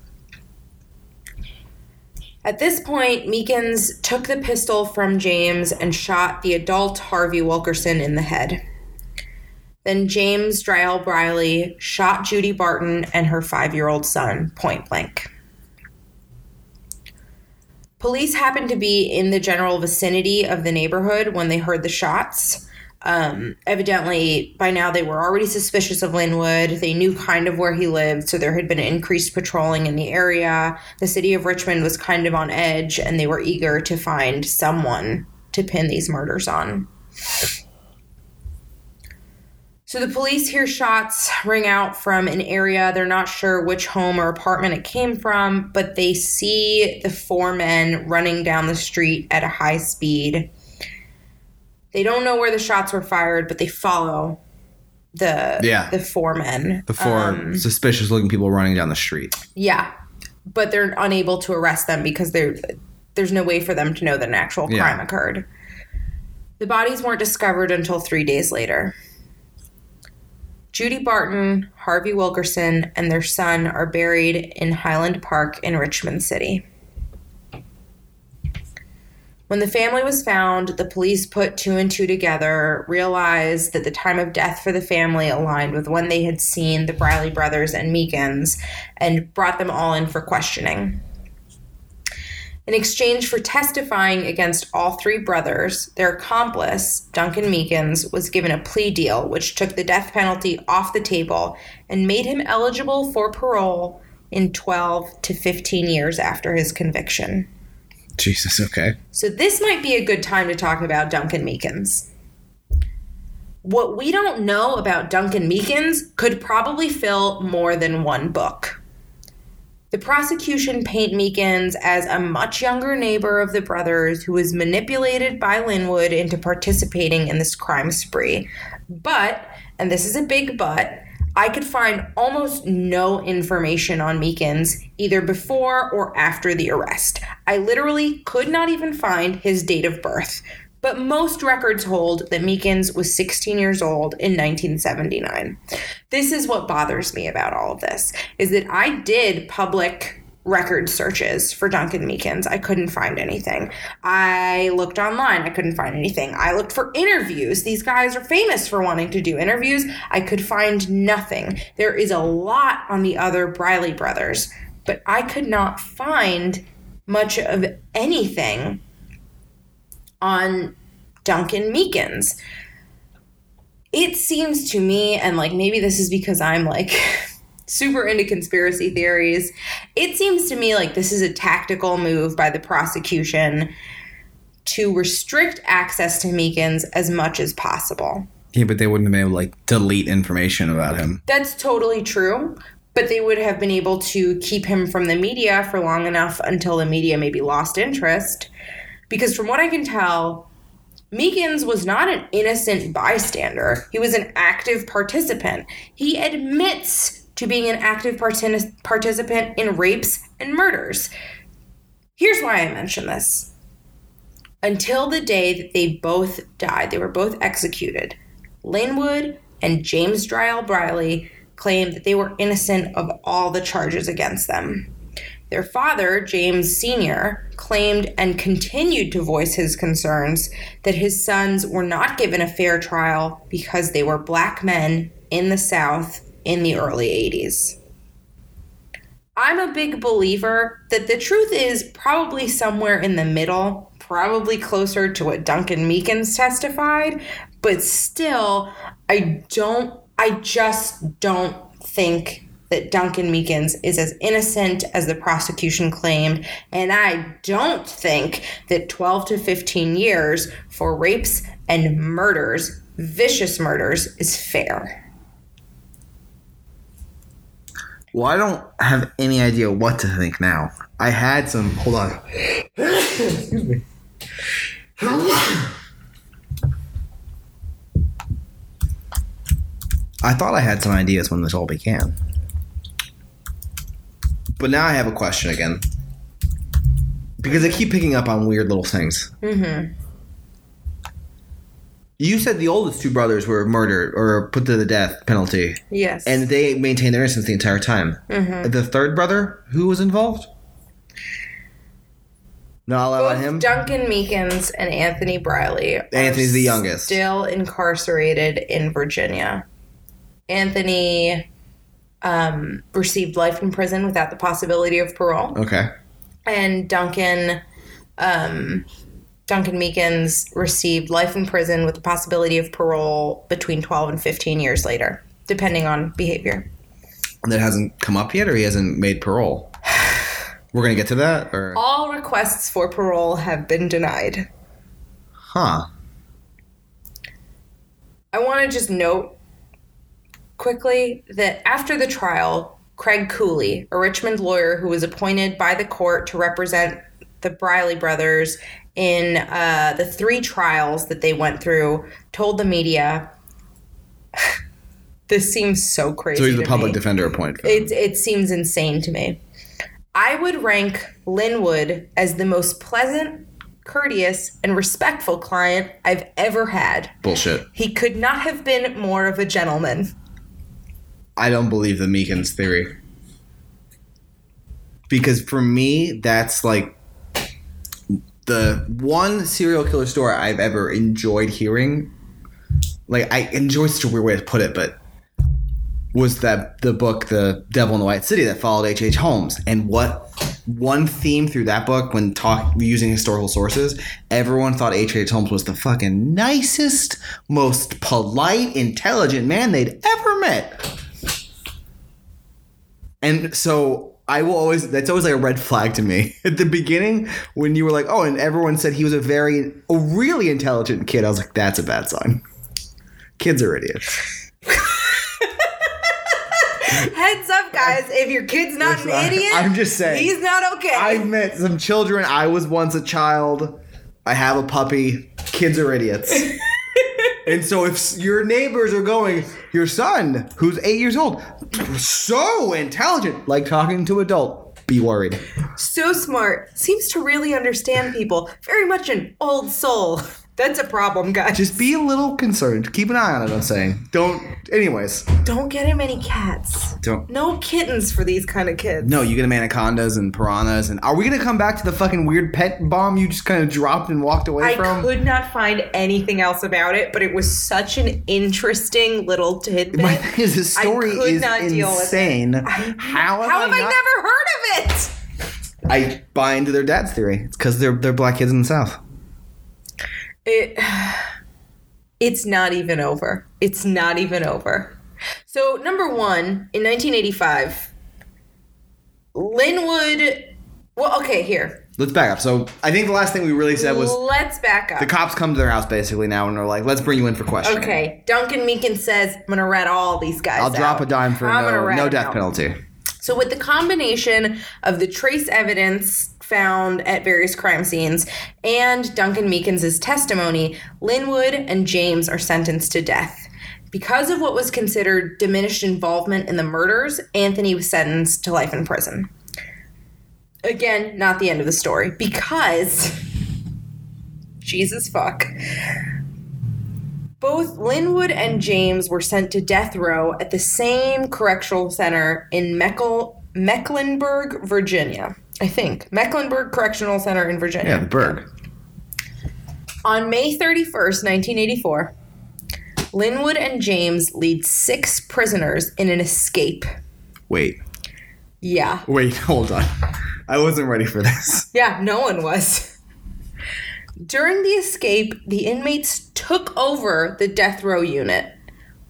At this point, Meekins took the pistol from James and shot the adult Harvey Wilkerson in the head. Then James Dyral Briley shot Judy Barton and her five year old son point blank. Police happened to be in the general vicinity of the neighborhood when they heard the shots. Um, evidently, by now they were already suspicious of Linwood. They knew kind of where he lived, so there had been increased patrolling in the area. The city of Richmond was kind of on edge, and they were eager to find someone to pin these murders on. So the police hear shots ring out from an area. They're not sure which home or apartment it came from, but they see the four men running down the street at a high speed. They don't know where the shots were fired, but they follow the Yeah. the four men. The four Um, suspicious looking people running down the street. yeah, but they're unable to arrest them because there there's no way for them to know that an actual Yeah. crime occurred. The bodies weren't discovered until three days later. Judy Barton, Harvey Wilkerson, and their son are buried in Highland Park in Richmond City. When the family was found, the police put two and two together, realized that the time of death for the family aligned with when they had seen the Briley brothers and Meekins, and brought them all in for questioning. In exchange for testifying against all three brothers, their accomplice, Duncan Meekins, was given a plea deal which took the death penalty off the table and made him eligible for parole in 12 to 15 years after his conviction. Jesus, okay. So this might be a good time to talk about Duncan Meekins. What we don't know about Duncan Meekins could probably fill more than one book. The prosecution paint Meekins as a much younger neighbor of the brothers who was manipulated by Linwood into participating in this crime spree. But, and this is a big but, I could find almost no information on Meekins either before or after the arrest. I literally could not even find his date of birth. But most records hold that Meekins was 16 years old in 1979. This is what bothers me about all of this is that I did public record searches for Duncan Meekins. I couldn't find anything. I looked online. I couldn't find anything. I looked for interviews. These guys are famous for wanting to do interviews. I could find nothing. There is a lot on the other Briley brothers, but I could not find much of anything on Duncan Meekins. It seems to me, and like maybe this is because I'm like [LAUGHS] super into conspiracy theories, it seems to me like this is a tactical move by the prosecution to restrict access to Meekins as much as possible. Yeah, but they wouldn't have been able to like delete information about him. That's totally true. But they would have been able to keep him from the media for long enough until the media maybe lost interest. Because from what I can tell, Meekins was not an innocent bystander. He was an active participant. He admits to being an active partic- participant in rapes and murders. Here's why I mention this. Until the day that they both died, they were both executed. Linwood and James Dyral Briley claimed that they were innocent of all the charges against them. Their father, James Sr., claimed and continued to voice his concerns that his sons were not given a fair trial because they were black men in the South in the early 80s. I'm a big believer that the truth is probably somewhere in the middle, probably closer to what Duncan Meekins testified, but still, I don't, I just don't think that Duncan Meekins is as innocent as the prosecution claimed, and I don't think that 12 to 15 years for rapes and murders, vicious murders, is fair. Well, I don't have any idea what to think now. I had some. Hold on. Excuse me. I thought I had some ideas when this all began. But now I have a question again. Because I keep picking up on weird little things. Mm-hmm. You said the oldest two brothers were murdered or put to the death penalty, Yes. and they maintained their innocence the entire time. Mhm. The third brother, who was involved? Not allowed on him. Duncan Meekins and Anthony Briley. Anthony's the youngest. Still incarcerated in Virginia. Anthony um, received life in prison without the possibility of parole, Okay. and Duncan. Um, Duncan Meekins received life in prison with the possibility of parole between 12 and 15 years later, depending on behavior. That hasn't come up yet, or he hasn't made parole. [SIGHS] We're gonna get to that, or All requests for parole have been denied. huh? I want to just note quickly that after the trial, Craig Cooley, a Richmond lawyer who was appointed by the court to represent the Briley brothers in uh, the three trials that they went through, told the media. [LAUGHS] this seems so crazy. So he's the public me. defender appointed. It, it seems insane to me. I would rank Linwood as the most pleasant, courteous, and respectful client I've ever had. Bullshit. He could not have been more of a gentleman. I don't believe the Meekins theory. Because for me, that's like the one serial killer story I've ever enjoyed hearing. Like I enjoy such a weird way to put it, but was that the book The Devil in the White City that followed H. H. Holmes. And what one theme through that book when talk using historical sources, everyone thought H. H. Holmes was the fucking nicest, most polite, intelligent man they'd ever met. And so I will always that's always like a red flag to me. [LAUGHS] At the beginning, when you were like, oh, and everyone said he was a very a really intelligent kid, I was like, that's a bad sign. Kids are idiots. [LAUGHS] Heads up, guys. If your kid's not Listen, an I- idiot, I'm just saying. he's not okay. I've met some children. I was once a child. I have a puppy. Kids are idiots. [LAUGHS] and so if your neighbors are going, your son, who's eight years old, so intelligent, like talking to adult, be worried. so smart. Seems to really understand people. Very much an old soul. [LAUGHS] That's a problem, guys. Just be a little concerned. Keep an eye on it. I'm saying. Don't. Anyways, don't get him any cats. don't. No kittens for these kind of kids. No, you get him anacondas and piranhas. And are we gonna come back to the fucking weird pet bomb you just kind of dropped and walked away I from? I could not find anything else about it, but it was such an interesting little tidbit. My thing is, this I story could is not deal insane. I- How have, How have I, never heard of it? I buy into their dad's theory. It's because they're they're black kids in the south. It [SIGHS] it's not even over. It's not even over. So number one, in 1985, Linwood. Well, okay, here. Let's back up. So I think the last thing we really said was Let's back up. the cops come to their house basically now and they're like, "Let's bring you in for questioning." okay, Duncan Meekin says, "I'm gonna rat all these guys." I'll drop a dime for I'm no no death out." penalty. So, with the combination of the trace evidence found at various crime scenes and Duncan Meekins' testimony, Linwood and James are sentenced to death. Because of what was considered diminished involvement in the murders, Anthony was sentenced to life in prison. Again, not the end of the story, because. [LAUGHS] Jesus fuck. Both Linwood and James were sent to death row at the same correctional center in Meckle- Mecklenburg, Virginia. I think. Mm-hmm. Mecklenburg Correctional Center in Virginia. Yeah, the Berg. On May 31st, 1984, Linwood and James lead six prisoners in an escape. Wait, Yeah. wait, hold on. I wasn't ready for this. Yeah, no one was. During the escape, the inmates took over the death row unit.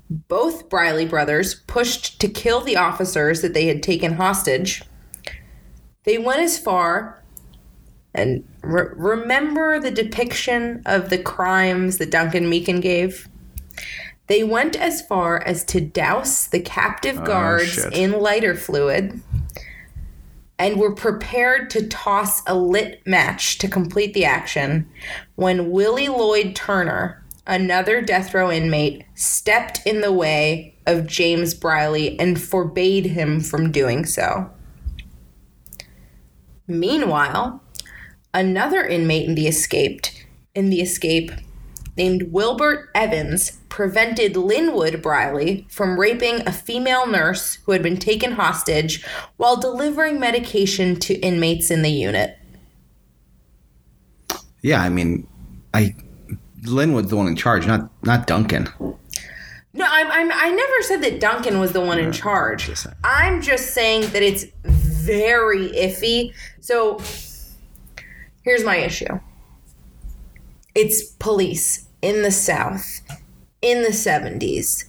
Both Briley brothers pushed to kill the officers that they had taken hostage. They went as far and re- remember the depiction of the crimes that Duncan Meekin gave? They went as far as to douse the captive oh, guards shit. in lighter fluid and were prepared to toss a lit match to complete the action when Willie Lloyd Turner, another death row inmate, stepped in the way of James Briley and forbade him from doing so. Meanwhile, another inmate in the escaped in the escape named Wilbert Evans prevented Linwood Briley from raping a female nurse who had been taken hostage while delivering medication to inmates in the unit. Yeah, I mean, I Linwood's the one in charge, not not Duncan. No, I'm, I'm, I never said that Duncan was the one in charge. I'm just saying that it's very iffy. So here's my issue it's police in the South in the 70s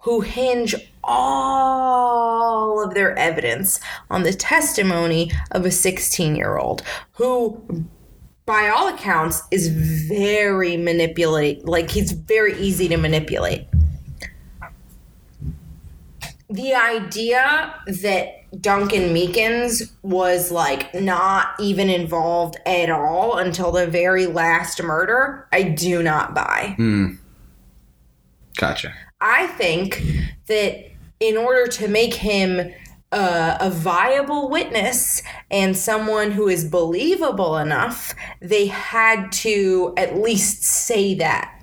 who hinge all of their evidence on the testimony of a 16 year old who by all accounts is very manipulate like he's very easy to manipulate the idea that Duncan Meekins was like not even involved at all until the very last murder, I do not buy. Gotcha. I think that in order to make him uh, a viable witness and someone who is believable enough, they had to at least say that.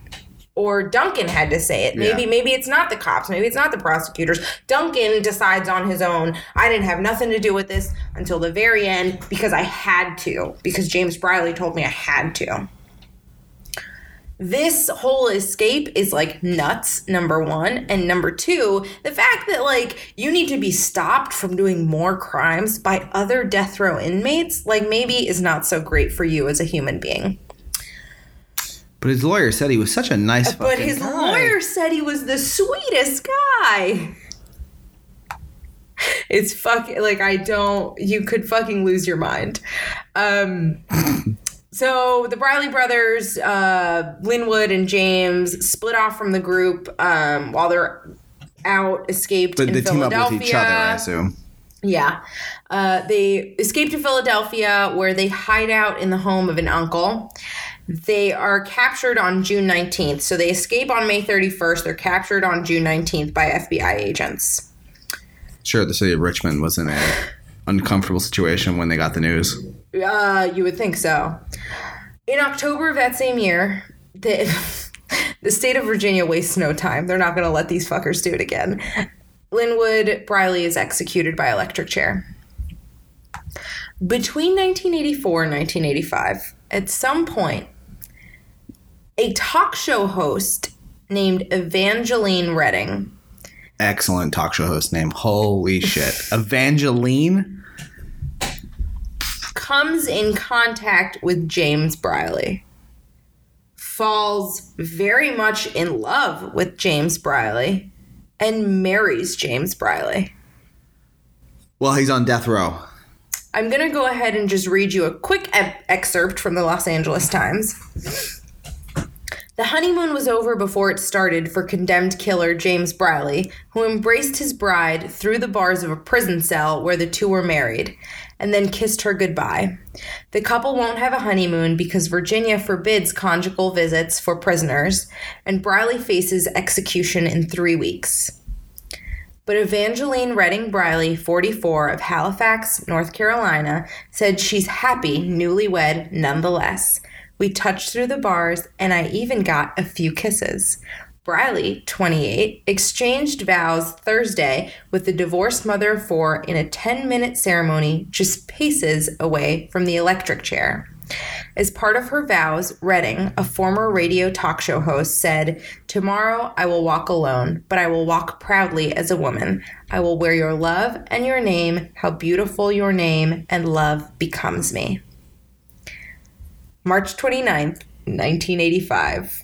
Or Duncan had to say it. Maybe Yeah. maybe it's not the cops, maybe it's not the prosecutors. Duncan decides on his own. I didn't have nothing to do with this until the very end because I had to. Because James Briley told me I had to this whole escape is like nuts number one and number two the fact that like you need to be stopped from doing more crimes by other death row inmates like maybe is not so great for you as a human being But his lawyer said he was such a nice but his guy. lawyer said he was the sweetest guy it's fucking like i don't you could fucking lose your mind um [LAUGHS] So the Briley brothers, uh, Linwood and James, split off from the group um, while they're out, escaped But in they team up Philadelphia. with each other, I assume. Yeah. Uh, they escape to Philadelphia where they hide out in the home of an uncle. They are captured on June 19th. So they escape on May 31st. They're captured on June 19th by FBI agents. Sure, the city of Richmond was in a uncomfortable situation when they got the news. Uh, you would think so. In October of that same year, the, [LAUGHS] the state of Virginia wastes no time. They're not going to let these fuckers do it again. Linwood Briley is executed by electric chair. Between 1984 and 1985, at some point, a talk show host named Evangeline Redding Excellent talk show host name. Holy shit. [LAUGHS] Evangeline? comes in contact with James Briley, falls very much in love with James Briley, and marries James Briley. Well, he's on death row. I'm going to go ahead and just read you a quick e- excerpt from the Los Angeles Times. The honeymoon was over before it started for condemned killer James Briley, who embraced his bride through the bars of a prison cell where the two were married, and then kissed her goodbye. The couple won't have a honeymoon because Virginia forbids conjugal visits for prisoners, and Briley faces execution in three weeks. But Evangeline Redding Briley, 44, of Halifax, North Carolina, said she's happy newlywed nonetheless. We touched through the bars, and I even got a few kisses. Briley, 28, exchanged vows Thursday with the divorced mother of four in a 10 minute ceremony just paces away from the electric chair. As part of her vows, Redding, a former radio talk show host, said, Tomorrow I will walk alone, but I will walk proudly as a woman. I will wear your love and your name, how beautiful your name and love becomes me. March 29th, 1985.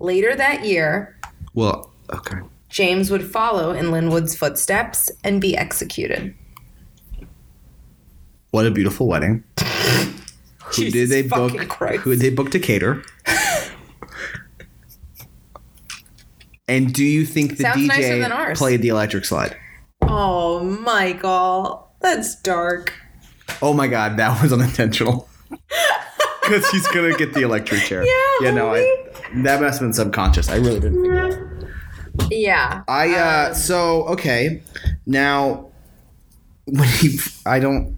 Later that year, Well, okay. James would follow in Linwood's footsteps and be executed. What a beautiful wedding. [LAUGHS] Who did they book? Christ. Who did they book to cater? [LAUGHS] and do you think the Sounds DJ played the electric slide? Oh, Michael, that's dark. Oh my god, that was unintentional. [LAUGHS] Because he's gonna get the electric chair. Yeah, yeah. No, I, that must have been subconscious. I really didn't think that. Yeah. I uh, so okay. Now, when he, I don't.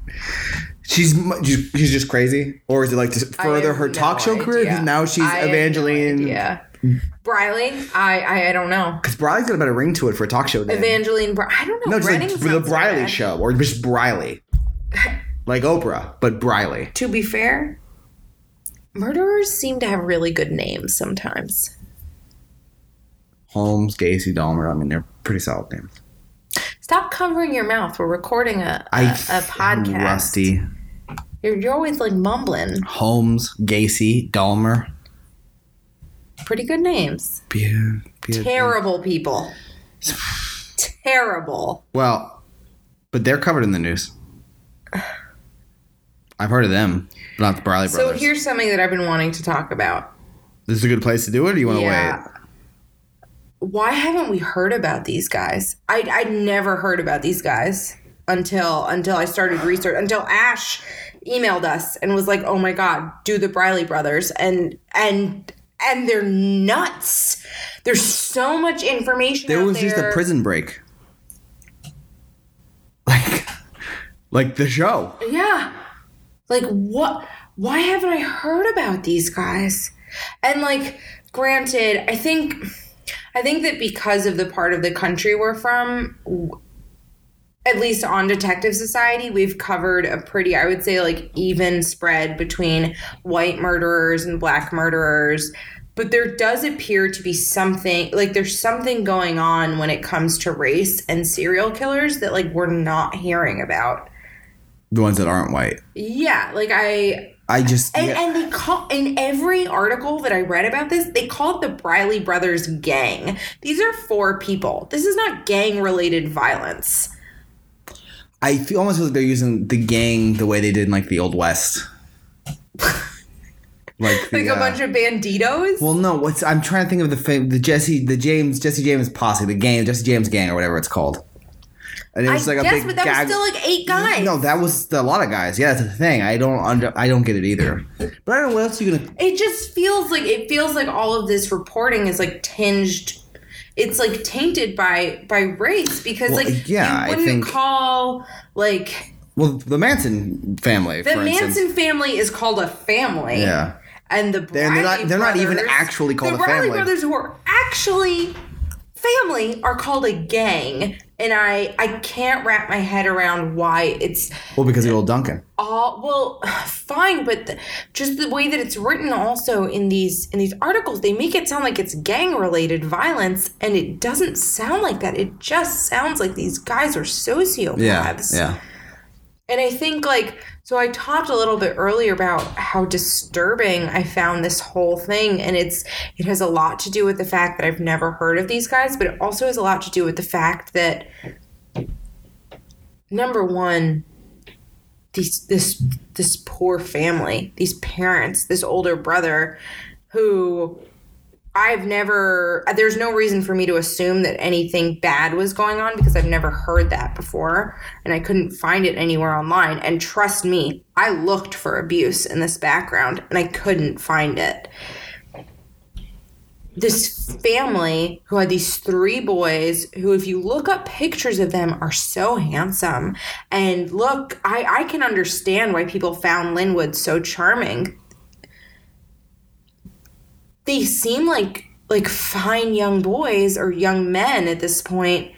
She's she's just crazy, or is it like to further her no talk show career? idea. now she's I no Evangeline. idea. Briley, I, I I don't know. Because Briley's got a better ring to it for a talk show. Name. Evangeline, Bri- I don't know. no, just like the Briley bad. show, or just Briley, [LAUGHS] like Oprah, but Briley. To be fair, murderers seem to have really good names sometimes. Holmes, Gacy, Dahmer. I mean, they're pretty solid names. Stop covering your mouth. We're recording a a, I, a podcast. rusty. You're, you're always like mumbling. Holmes, Gacy, Dahmer. Pretty good names. Yeah, yeah. Terrible people. [SIGHS] Terrible. Well, but they're covered in the news. [SIGHS] I've heard of them, but not the Briley So brothers. So here's something that I've been wanting to talk about. this is a good place to do it, or do you want to Yeah. wait? Why haven't we heard about these guys? I I never heard about these guys until until I started research until Ash emailed us and was like, "Oh my god, do the Briley brothers." And and and they're nuts. There's so much information There was just a prison break. Like, like the show. Yeah. Like what why haven't I heard about these guys? And like granted, I think I think that because of the part of the country we're from, at least on Detective Society, we've covered a pretty, I would say, like even spread between white murderers and black murderers. But there does appear to be something, like there's something going on when it comes to race and serial killers that like we're not hearing about. The ones that aren't white. Yeah, like I I just and, yeah. and they call in every article that I read about this, they called the Briley Brothers gang. These are four people. This is not gang related violence. I feel almost feel like they're using the gang the way they did in like the old west. [LAUGHS] like the, Like a uh, bunch of banditos. Well, no. What's I'm trying to think of the fam- the Jesse the James Jesse James posse the gang Jesse James gang or whatever it's called. And it I was like a guess, big but that gag- was still like eight guys. No, that was a lot of guys. Yeah, that's the thing. I don't under I don't get it either. But I don't know what else you gonna. it just feels like it feels like all of this reporting is like tinged it's like tainted by by race because Well, like yeah, I you wouldn't think- call like Well, the Manson family, the Manson instance. family is called a family. Yeah. and the They're- they're not- they're not even actually called the a Briley family. brothers who are actually family are called a gang, and I I can't wrap my head around why it's Well, because of old Duncan. all well [SIGHS] fine, but the, just the way that it's written also in these in these articles, they make it sound like it's gang related violence, and it doesn't sound like that. It just sounds like these guys are sociopaths. Yeah. Yeah. And I think like so I talked a little bit earlier about how disturbing I found this whole thing and it's it has a lot to do with the fact that I've never heard of these guys, but it also has a lot to do with the fact that number 1 these this this poor family, these parents, this older brother who I've never, there's no reason for me to assume that anything bad was going on because I've never heard that before and I couldn't find it anywhere online. And trust me, I looked for abuse in this background and I couldn't find it. This family who had these three boys, who, if you look up pictures of them, are so handsome. And look, I, I can understand why people found Linwood so charming they seem like like fine young boys or young men at this point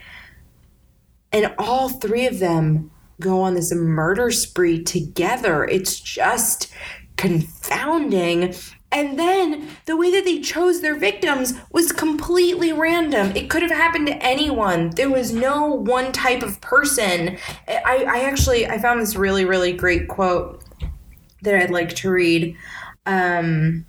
and all three of them go on this murder spree together it's just confounding and then the way that they chose their victims was completely random. It could have happened to anyone. There was no one type of person. I, I actually I found this really really great quote that I'd like to read. Um,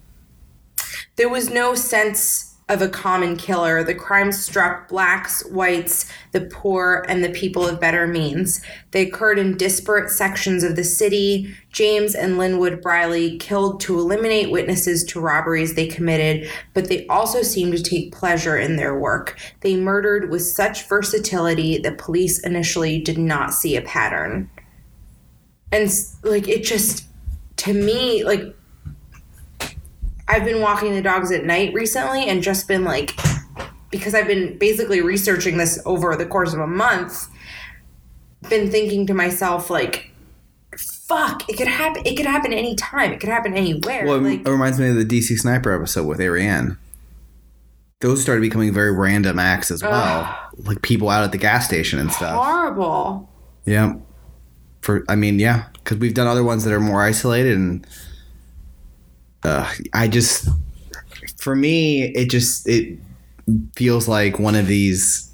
there was no sense of a common killer. The crime struck blacks, whites, the poor, and the people of better means. They occurred in disparate sections of the city. James and Linwood Briley killed to eliminate witnesses to robberies they committed, but they also seemed to take pleasure in their work. They murdered with such versatility that police initially did not see a pattern. And like it just to me like I've been walking the dogs at night recently and just been like, because I've been basically researching this over the course of a month, been thinking to myself, like, fuck, it could happen. It could happen anytime. It could happen anywhere. Well, like, it reminds me of the DC Sniper episode with Ariane. Those started becoming very random acts as well, like people out at the gas station and stuff. horrible. Yeah. For I mean, yeah, because we've done other ones that are more isolated, and uh, I just, for me, it just it feels like one of these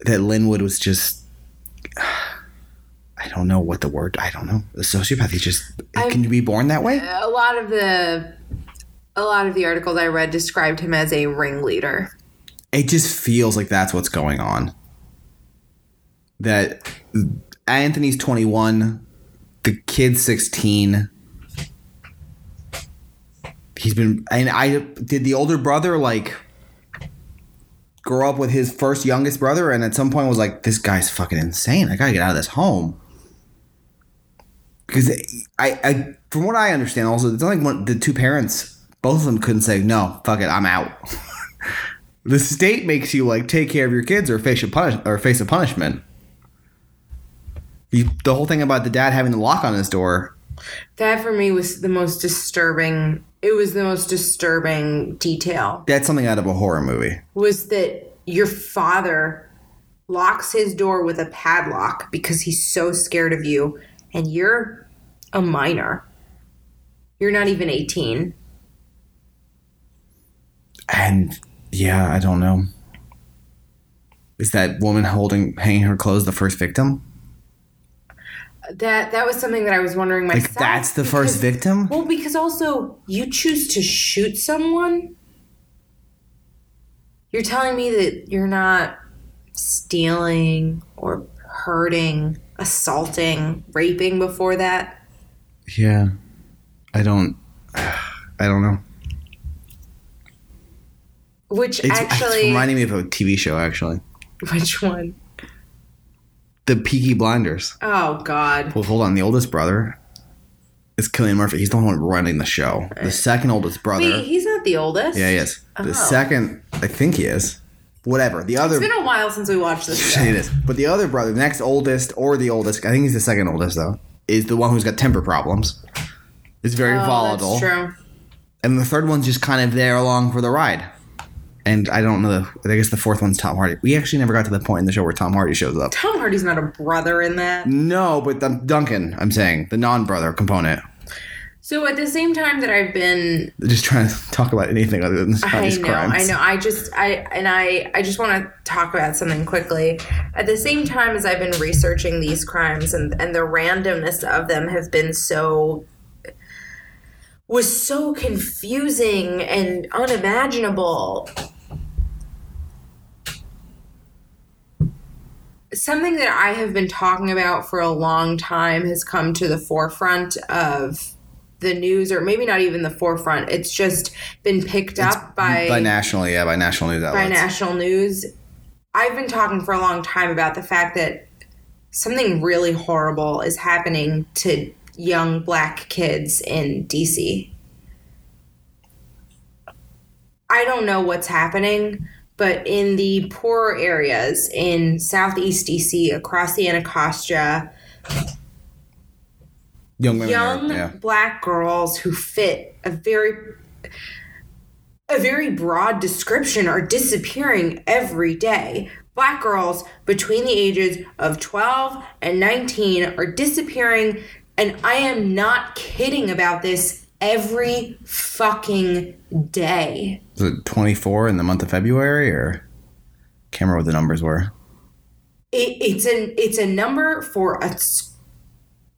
that Linwood was just. I don't know what the word. I don't know. The sociopathy just I- can you be born that way? A lot of the, a lot of the articles I read described him as a ringleader. it just feels like that's what's going on. That Anthony's 21, the kid's 16. He's been, and I did the older brother like grow up with his first youngest brother, and at some point was like, this guy's fucking insane. I gotta get out of this home. Because I, I, from what I understand, also it's like one, the two parents, both of them couldn't say no. Fuck it, I'm out. [LAUGHS] the state makes you like take care of your kids or face a punish or face a punishment. You, the whole thing about the dad having the lock on his door. That for me was the most disturbing. It was the most disturbing detail. That's something out of a horror movie. was that your father locks his door with a padlock because he's so scared of you and you're a minor. You're not even 18. And yeah, I don't know. Is that woman holding hanging her clothes the first victim? That that was something that I was wondering myself. Like that's the first victim? Well, because also you choose to shoot someone. You're telling me that you're not stealing or hurting, assaulting, raping before that. Yeah. I don't [SIGHS] I don't know. Which It's, actually, it's reminding me of a TV show actually. which one? The Peaky Blinders. Oh God. Well, hold on. The oldest brother is Cillian Murphy. He's the one running the show. The second oldest brother. Wait, he's not the oldest. Yeah, he is. The Oh. second, I think he is. Whatever. The other. It's been a while since we watched this. [LAUGHS] Show. it is. But the other brother, the next oldest or the oldest, I think he's the second oldest though, is the one who's got temper problems. Is very Oh, volatile. That's true. And the third one's just kind of there along for the ride. And I don't know. The, I guess the fourth one's Tom Hardy. We actually never got to the point in the show where Tom Hardy shows up. Tom Hardy's not a brother in that. No, but the, Duncan, I'm saying the non-brother component. So at the same time that I've been just trying to talk about anything other than I these know, crimes. I know. I just, I, and I, I just want to talk about something quickly. At the same time as I've been researching these crimes and and the randomness of them have been so was so confusing and unimaginable. Something that I have been talking about for a long time has come to the forefront of the news, or maybe not even the forefront. It's just been picked up by by national, yeah, by national news by national news. I've been talking for a long time about the fact that something really horrible is happening to young black kids in DC. I don't know what's happening, but in the poorer areas in southeast DC, across the Anacostia, young young are, yeah. black girls who fit a very a very broad description are disappearing every day. Black girls between the ages of 12 and 19 are disappearing and I am not kidding about this every fucking day. Was it 24 in the month of February, or can't remember what the numbers were. It, it's an it's a number for a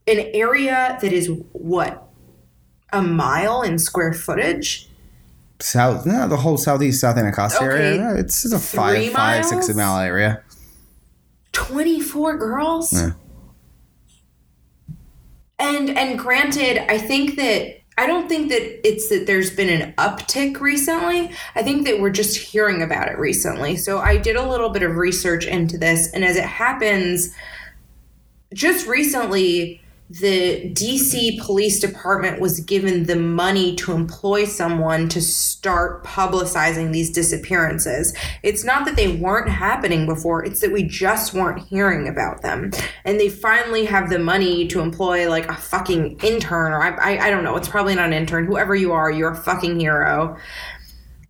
an area that is what a mile in square footage south, no, the whole southeast South Anacostia Okay, area. It's, it's a five, three five, six miles? mile area. 24 girls? Yeah. And and granted, I think that I don't think that it's that there's been an uptick recently. I think that we're just hearing about it recently. So I did a little bit of research into this and as it happens just recently the DC Police Department was given the money to employ someone to start publicizing these disappearances. It's not that they weren't happening before, it's that we just weren't hearing about them. And they finally have the money to employ like a fucking intern, or I, I, I don't know, it's probably not an intern. Whoever you are, you're a fucking hero.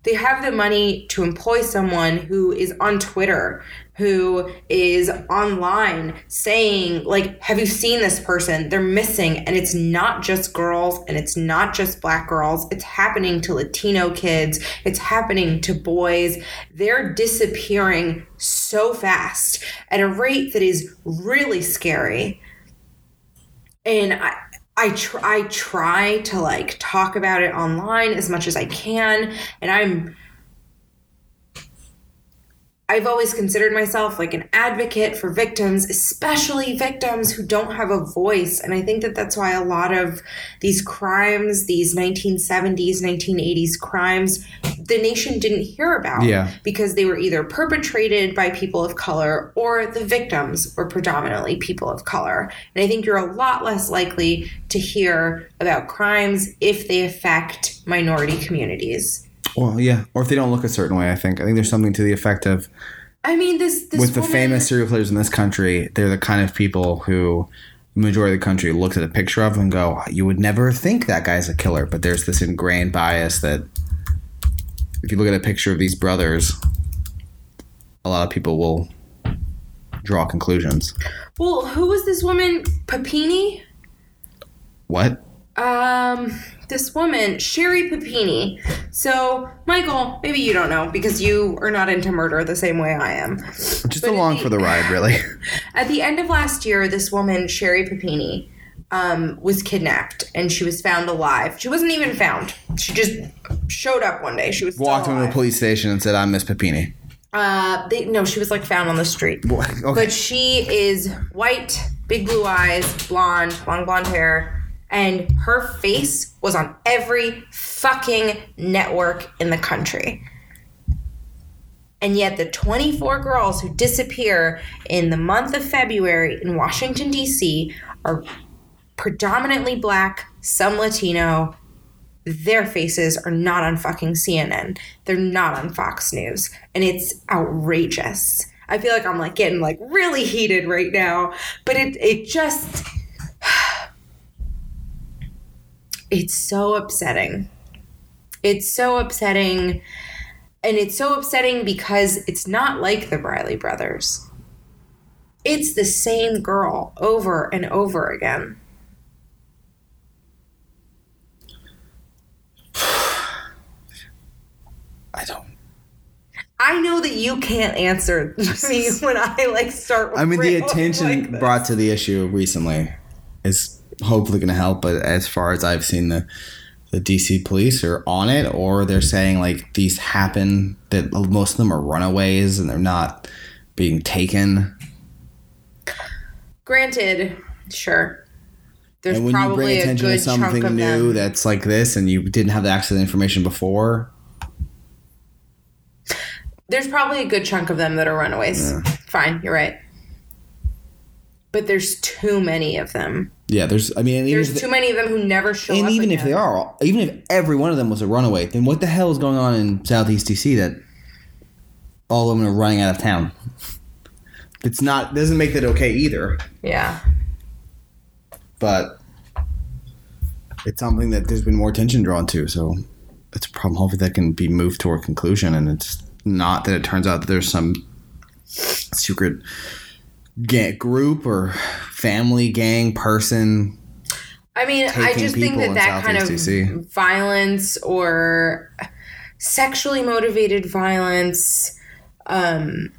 They have the money to employ someone who is on Twitter, who is online saying, like, have you seen this person? They're missing. And it's not just girls and it's not just black girls. It's happening to Latino kids. It's happening to boys. They're disappearing so fast at a rate that is really scary. And I, I try, I try to like talk about it online as much as I can, and I'm I've always considered myself like an advocate for victims, especially victims who don't have a voice. And I think that that's why a lot of these crimes, these 1970s, 1980s crimes, the nation didn't hear about Yeah. because they were either perpetrated by people of color or the victims were predominantly people of color. And I think you're a lot less likely to hear about crimes if they affect minority communities. Well, yeah. Or if they don't look a certain way, I think. I think there's something to the effect of I mean, this, this with the woman- famous serial killers in this country, they're the kind of people who the majority of the country looks at a picture of and go, you would never think that guy's a killer. But there's this ingrained bias that if you look at a picture of these brothers, a lot of people will draw conclusions. Well, who was this woman? Papini? What? Um, this woman, Sherry Papini. So, Michael, maybe you don't know because you are not into murder the same way I am. Just But along the- for the ride, really. [LAUGHS] At the end of last year, this woman, Sherry Papini, um, was kidnapped and she was found alive. She wasn't even found. She just showed up one day. She was Walked into a police station and said, I'm Miss Papini. Uh, they, no, she was like found on the street. Okay. But she is white, big blue eyes, blonde, long blonde hair, and her face was on every fucking network in the country. And yet, the 24 girls who disappear in the month of February in Washington, D.C., are predominantly black, some Latino. Their faces are not on fucking CNN. They're not on Fox News. And it's outrageous. I feel like I'm like getting like really heated right now, but it it just it's so upsetting. It's so upsetting. And it's so upsetting because it's not like the Briley brothers. It's the same girl over and over again. [SIGHS] I don't. I know that you can't answer [LAUGHS] me [LAUGHS] when I like start. I mean, the attention like brought to the issue recently is hopefully going to help. But as far as I've seen, the the DC police are on it, or they're saying like these happen that most of them are runaways and they're not being taken. Granted, sure. There's and when you probably bring a attention to good chunk something of new them. that's like this, and you didn't have the access to the information before, There's probably a good chunk of them that are runaways. Fine, you're right. But there's too many of them. yeah, there's. I mean, There's too many of them who never show and up. And even if they are, even if every one of them was a runaway, then what the hell is going on in Southeast DC that all of them are running out of town? It's not doesn't make that okay either, Yeah. but it's something that there's been more attention drawn to. So it's a problem. Hopefully, that can be moved to a conclusion, and it's not that it turns out that there's some secret ga- group or family gang person I mean, I just think that that kind of DC. violence or sexually motivated violence, um,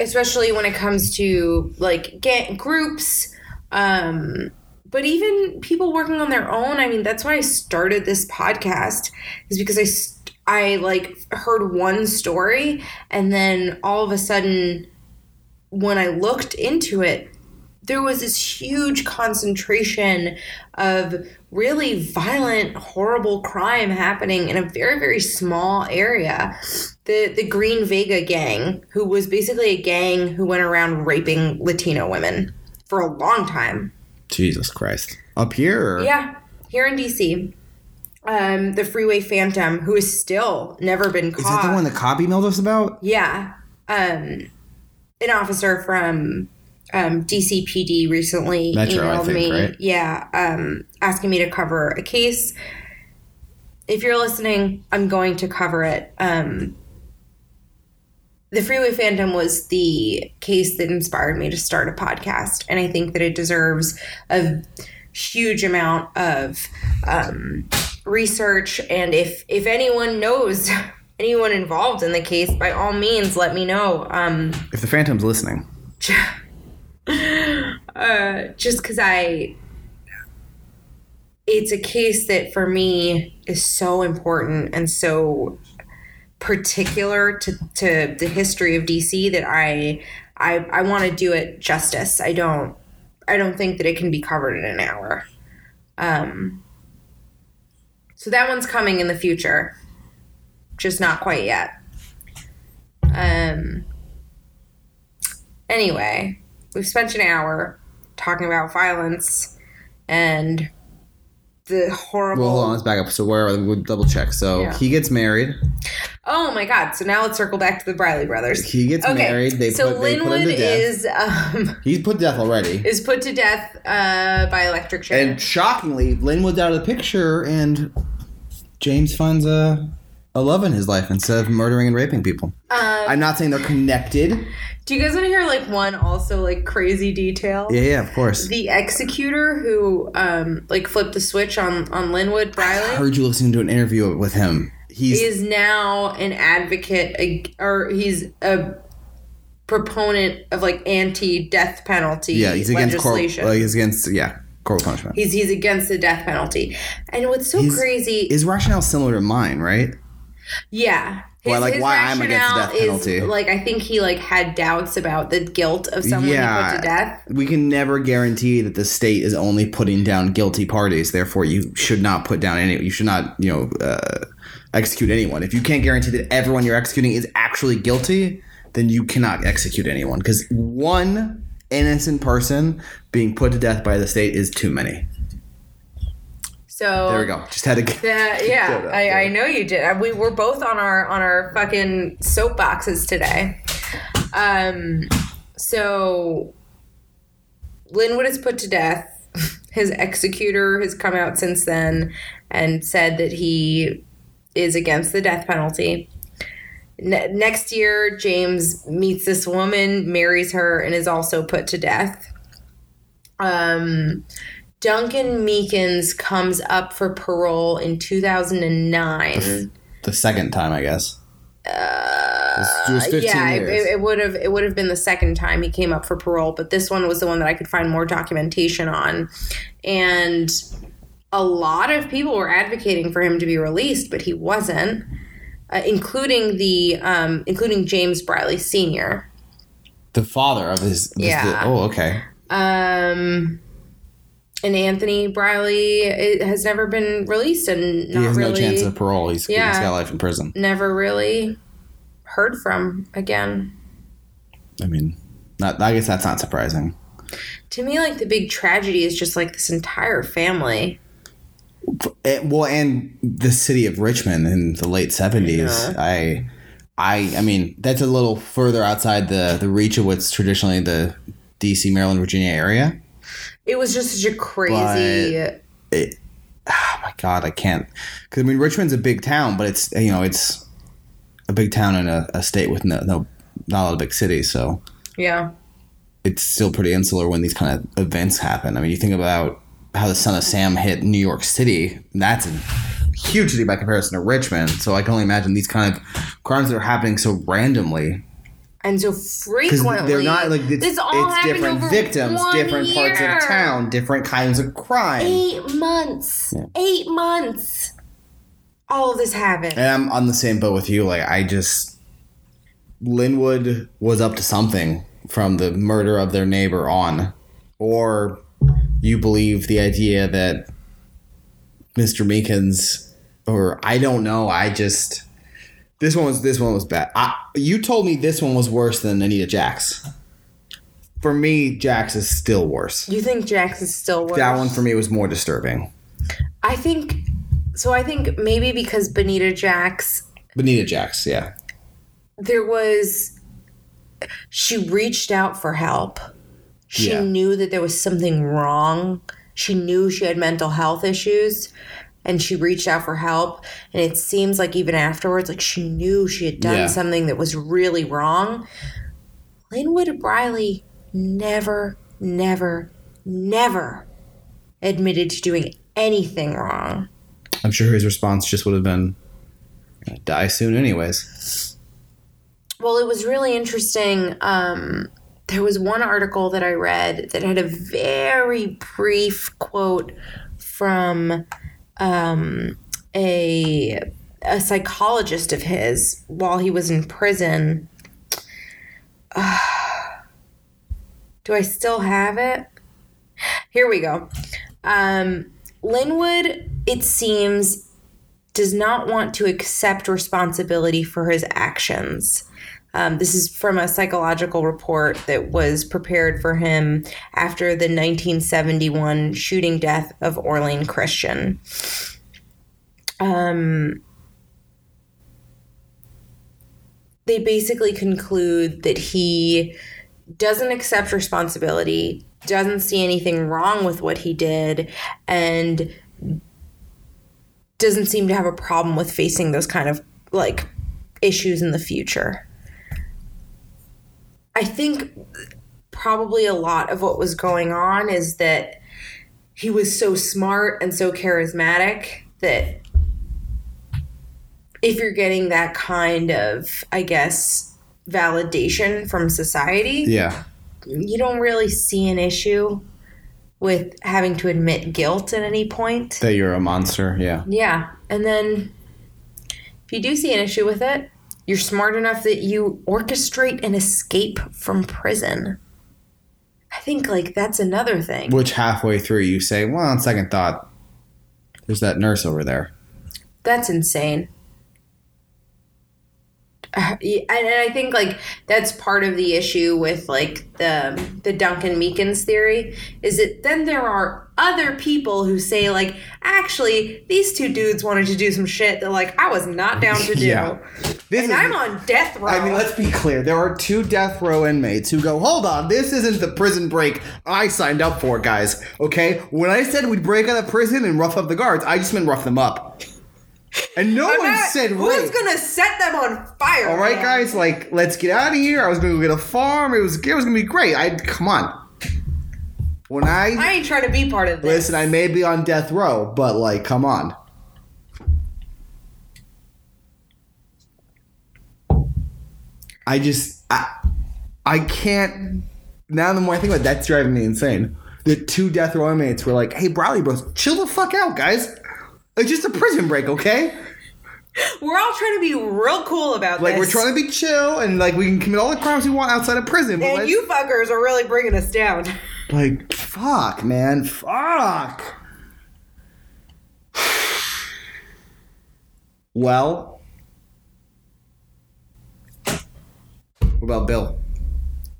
especially when it comes to like get groups, um, but even people working on their own. I mean, that's why I started this podcast is because I st- I like heard one story and then all of a sudden when I looked into it there was this huge concentration of really violent horrible crime happening in a very very small area the the Green Vega gang who was basically a gang who went around raping Latino women for a long time Jesus Christ. Up here? Yeah, here in DC. Um, the Freeway Phantom, who has still never been caught. Is that the one that Cop emailed us about? Yeah. Um, an officer from um, DCPD recently Metro, emailed think, me. right? Yeah, um, asking me to cover a case. If you're listening, I'm going to cover it. Um, the Freeway Phantom was the case that inspired me to start a podcast, and I think that it deserves a huge amount of um, research. And if if anyone knows [LAUGHS] anyone involved in the case, by all means, let me know. Um, If the Phantom's listening. [LAUGHS] uh, just because I, it's a case that for me is so important and so particular to, to the history of DC that I, I, I want to do it justice. I don't, I don't think that it can be covered in an hour. Um, so that one's coming in the future, just not quite yet. Um. Anyway, we've spent an hour talking about violence and the horrible. Well, hold on, let's back up. So where are we? We'll double check. So Yeah. he gets married. Oh my God! So now let's circle back to the Briley brothers. He gets Okay, married. They so put they put Linwood him to death. is um, [LAUGHS] He's put to death already. is put to death uh, by electric chair. And shockingly, Linwood's out of the picture, and James finds a a love in his life instead of murdering and raping people. um, I'm not saying they're connected. do you guys want to hear like one also like crazy detail? Yeah, yeah, of course. The executor who um, like flipped the switch on on Linwood I heard you listening to an interview with him. He's he is now an advocate ag- or he's a proponent of like anti-death penalty yeah, he's against corporal. legislation. Uh, he's against yeah, corporal punishment. he's he's against the death penalty. And what's so He's- crazy His rationale is similar to mine, right? Yeah. Well, like, why I'm against the death penalty. Is, like I think he like had doubts about the guilt of someone he Yeah. put to death. We can never guarantee that the state is only putting down guilty parties. Therefore, you should not put down any. You should not, you know, uh, execute anyone. If you can't guarantee that everyone you're executing is actually guilty, then you cannot execute anyone because one innocent person being put to death by the state is too many. So There we go. Just had to. [LAUGHS] Get, Yeah, yeah, I, I know you did. We were both on our on our fucking soapboxes today. Um, so Linwood is put to death. [LAUGHS] His executor has come out since then and said that he is against the death penalty. Ne- next year, James meets this woman, marries her, and is also put to death. Um, Duncan Meekins comes up for parole in 2009. the second time, I guess. Uh, it was 15 yeah, it, years. it would have it would have been the second time he came up for parole, but this one was the one that I could find more documentation on, and a lot of people were advocating for him to be released, but he wasn't, uh, including the um, including James Briley Senior. the father of his. this- Yeah. the- oh, okay. Um, and Anthony Briley it has never been released, and not he has really, no chance of parole. He's, Yeah. he's got life in prison. never really heard from again. I mean, not. I guess that's not surprising. To me, like the big tragedy is just like this entire family. Well, and the city of Richmond in the late seventies. I, I, I mean, that's a little further outside the the reach of what's traditionally the D.C., Maryland, Virginia area. It was just such a crazy. It, oh my God, I can't. Because I mean, Richmond's a big town, but it's you know it's a big town in a, a state with no, no not a lot of big cities, so yeah. it's still pretty insular when these kind of events happen. I mean, you think about how the Son of Sam hit New York City. That's a huge city by comparison to Richmond. So I can only imagine these kind of crimes that are happening so randomly And so frequently. they're not like it's, this all it's different victims, different parts of town, different kinds of crime. Eight months. Yeah. Eight months. all of this happened. And I'm on the same boat with you. Like I just Linwood was up to something from the murder of their neighbor on. Or you believe the idea that Mr. Meekins or I don't know, I just this one was this one was bad. I, you told me this one was worse than Banita Jacks. For me, Jacks is still worse. You think Jacks is still worse? That one for me was more disturbing. I think so. I think maybe because Banita Jacks, Banita Jacks, yeah. there was she reached out for help. She Yeah. knew that there was something wrong. She knew she had mental health issues and she reached out for help and it seems like even afterwards like she knew she had done Yeah. something that was really wrong. Linwood Briley never never never admitted to doing anything wrong. I'm sure his response just would have been die soon anyways. Well, it was really interesting. Um, there was one article that I read that had a very brief quote from um, a a psychologist of his while he was in prison. [SIGHS] do I still have it? Here we go. Um, Linwood, it seems, does not want to accept responsibility for his actions. Um, this is from a psychological report that was prepared for him after the 1971 shooting death of Orlane Christian. Um, they basically conclude that he doesn't accept responsibility, doesn't see anything wrong with what he did, and doesn't seem to have a problem with facing those kind of like issues in the future. I think probably a lot of what was going on is that he was so smart and so charismatic that if you're getting that kind of, I guess, validation from society, Yeah. you don't really see an issue with having to admit guilt at any point. That you're a monster, yeah. Yeah. And then if you do see an issue with it, you're smart enough that you orchestrate an escape from prison. I think like that's another thing. Which halfway through you say, well, on second thought, there's that nurse over there. That's insane. [SIGHS] And, and I think like that's part of the issue with like the the Duncan Meekins theory is that then there are other people who say like actually these two dudes wanted to do some shit that like I was not down to [LAUGHS] do, Yeah. This and I'm on death row. I mean, let's be clear. There are two death row inmates who go, hold on, this isn't the prison break I signed up for, guys. Okay? When I said we'd break out of prison and rough up the guards, I just meant rough them up. And no I'm one not- said who's gonna set them on fire? All right, man? guys, like, let's get out of here. I was gonna go get a farm. It was it was gonna be great. I come on. When I I ain't trying to be part of this. listen, I may be on death row, but like, come on. I just I I can't. Now the more I think about it, that's driving me insane. The two death row inmates were like, "Hey, Bradley bros, chill the fuck out, guys. It's just a prison break, okay? We're all trying to be real cool about Like this. Like, we're trying to be chill and like we can commit all the crimes we want outside of prison. But and you fuckers are really bringing us down. Like, fuck, man, fuck. Well, what about Bill?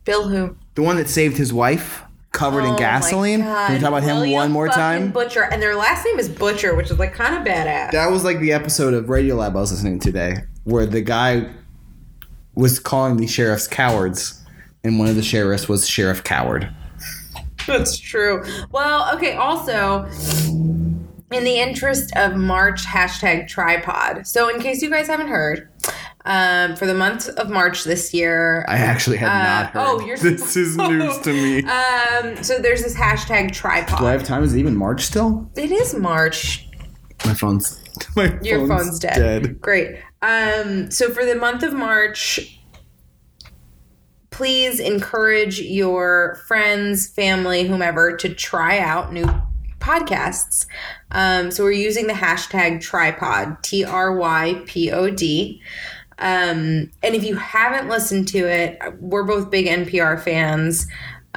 Bill who? The one that saved his wife, covered in Oh gasoline. my God. Can we talk about him William one more time? Butcher, and their last name is Butcher, which is like kind of badass. That was like the episode of Radiolab I was listening to today, where the guy was calling the sheriffs cowards, and one of the sheriffs was Sheriff Coward. That's true. Well, okay. Also, in the interest of March hashtag tripod. So, in case you guys haven't heard, um, for the month of March this year, I actually had not heard. oh, you're [LAUGHS] this is news to [LAUGHS] me. um, so there's this hashtag tripod. Do I have time? Is it even March still? it is March. My phone's [LAUGHS] my Your phone's, dead. dead. Great. Um, so for the month of March, please encourage your friends, family, whomever to try out new podcasts. Um, so we're using the hashtag tripod, T R Y P O D. Um, and if you haven't listened to it, we're both big NPR fans.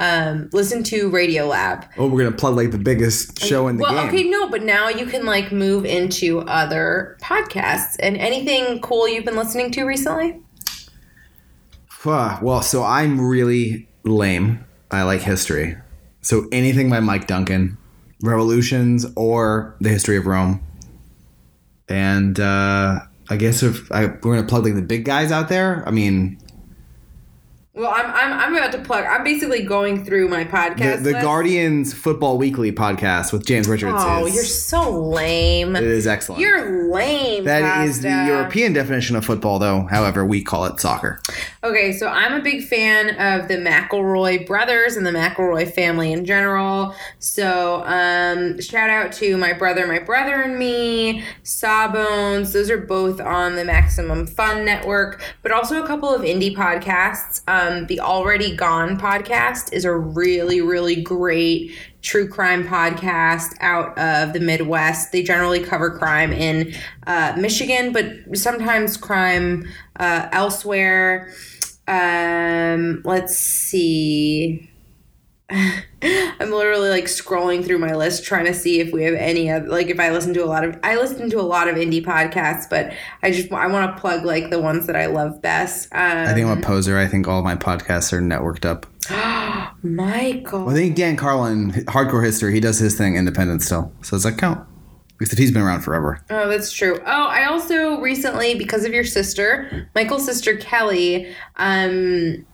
Um, listen to Radio Lab. Oh, we're gonna plug like the biggest show in the Well, game. okay, no, but now you can like move into other podcasts and anything cool you've been listening to recently. Well, so I'm really lame. I like history. So anything by Mike Duncan, Revolutions or the History of Rome. And uh, I guess if I, we're gonna plug like the big guys out there, I mean Well, I'm I'm, I'm about to plug. I'm basically going through my podcast. the list. Guardians Football Weekly podcast with James Richards. Oh, is, you're so lame. it is excellent. You're lame. That is the European definition of football, though. However, we call it soccer. Okay, so I'm a big fan of the McElroy brothers and the McElroy family in general. So, um, shout out to my brother, my brother and me, Sawbones. Those are both on the Maximum Fun Network, but also a couple of indie podcasts. Um, the Already Gone podcast is a really, really great true crime podcast out of the Midwest. They generally cover crime in uh, Michigan, but sometimes crime uh, elsewhere. Um, let's see. [LAUGHS] I'm literally like scrolling through my list trying to see if we have any of like if I listen to a lot of I listen to a lot of indie podcasts, but I just I want to plug like the ones that I love best. Um, I think I'm a poser. I think all my podcasts are networked up. [GASPS] Michael. I think Dan Carlin, Hardcore History, he does his thing independent still. So does that count? Except he's been around forever. Oh, that's true. Oh, I also recently, because of your sister, Michael's sister Kelly, um,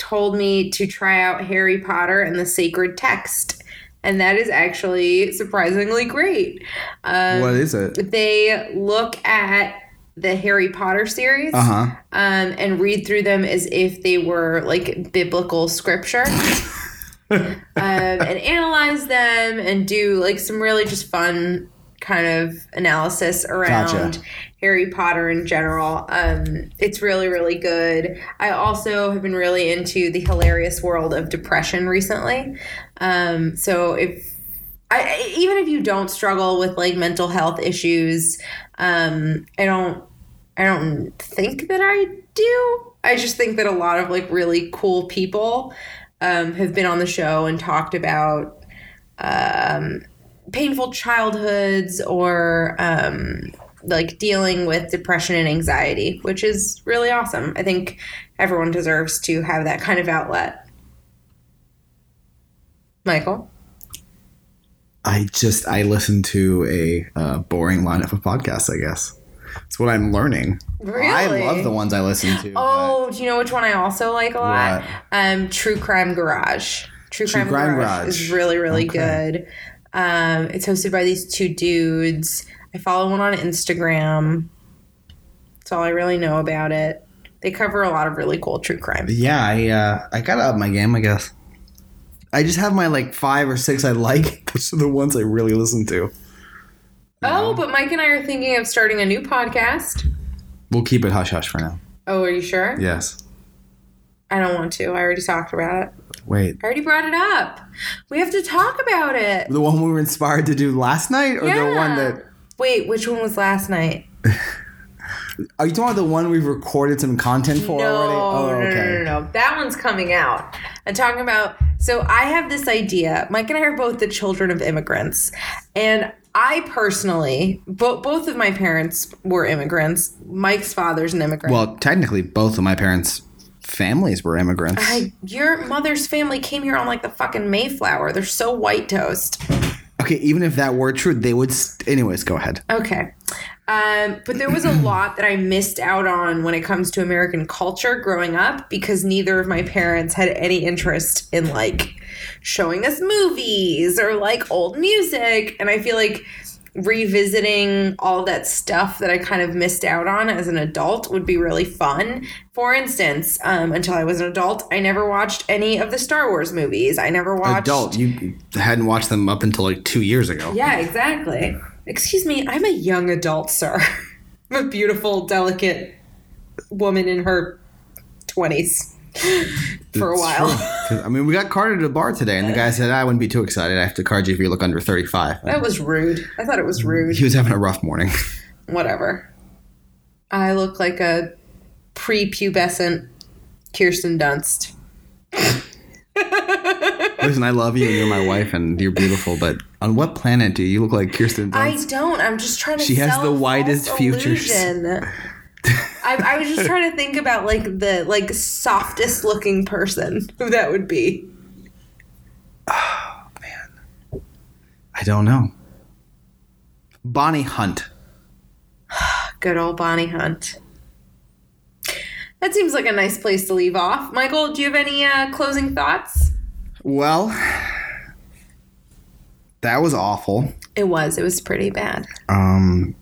told me to try out Harry Potter and the Sacred Text. And that is actually surprisingly great. Um, what is it? they look at the Harry Potter series Uh huh. um, and read through them as if they were like biblical scripture. [LAUGHS] um, and analyze them and do like some really just fun kind of analysis around Gotcha. Harry Potter in general. Um, it's really, really good. I also have been really into the hilarious world of depression recently. Um, so if I, even if you don't struggle with like mental health issues, um, I don't, I don't think that I do. I just think that a lot of like really cool people um, have been on the show and talked about um, painful childhoods or um, like dealing with depression and anxiety, which is really awesome. I think everyone deserves to have that kind of outlet. Michael? I just I listen to a uh, boring lineup of podcasts. I guess it's what I'm learning. Really, I love the ones I listen to. but- Oh, do you know which one I also like a lot? What? Um, True Crime Garage. True, True Crime, Crime Garage, Garage. is really, really Okay. good. Um, it's hosted by these two dudes. I follow one on Instagram. That's all I really know about it. They cover a lot of really cool true crime. yeah, I uh, I gotta up my game. I guess. I just have my like five or six I like. [LAUGHS] Those are the ones I really listen to. Oh, but Mike and I are thinking of starting a new podcast. We'll keep it hush hush for now. Oh, are you sure? Yes. I don't want to. I already talked about it. Wait. I already brought it up. We have to talk about it. The one we were inspired to do last night, or the one that Wait, which one was last night? [LAUGHS] are you talking about the one we've recorded some content for no, already? Oh, no, okay. no, no, no. That one's coming out. I'm talking about. So I have this idea. Mike and I are both the children of immigrants, and I personally, bo- both of my parents were immigrants. Mike's father's an immigrant. Well, technically, both of my parents' families were immigrants. I, your mother's family came here on like the fucking Mayflower. They're so white toast. okay, even if that were true, they would. St- Anyways, go ahead. Okay. Um, but there was a [CLEARS THROAT] lot that I missed out on when it comes to American culture growing up because neither of my parents had any interest in like showing us movies or like old music. And I feel like revisiting all that stuff that I kind of missed out on as an adult would be really fun. For instance, um, until I was an adult, I never watched any of the Star Wars movies. I never watched. Adult, you hadn't watched them up until like two years ago. Yeah, exactly. Excuse me, I'm a young adult, sir. [LAUGHS] I'm a beautiful, delicate woman in her 20s [LAUGHS] for a while. I mean, we got carded at a bar today, and the guy said, I wouldn't be too excited. I have to card you if you look under 35. That was rude. I thought it was mm-hmm. rude. He was having a rough morning. [LAUGHS] Whatever. I look like a prepubescent Kirsten Dunst. [LAUGHS] Listen, I love you, and you're my wife, and you're beautiful, but on what planet do you look like Kirsten Dunst? I don't. I'm just trying to. She has the widest false futures. I, I was just trying to think about like the like softest looking person who that would be. Oh man, I don't know. Bonnie Hunt. [SIGHS] Good old Bonnie Hunt. That seems like a nice place to leave off. Michael, do you have any uh, closing thoughts? Well, that was awful. It was. It was pretty bad. Um,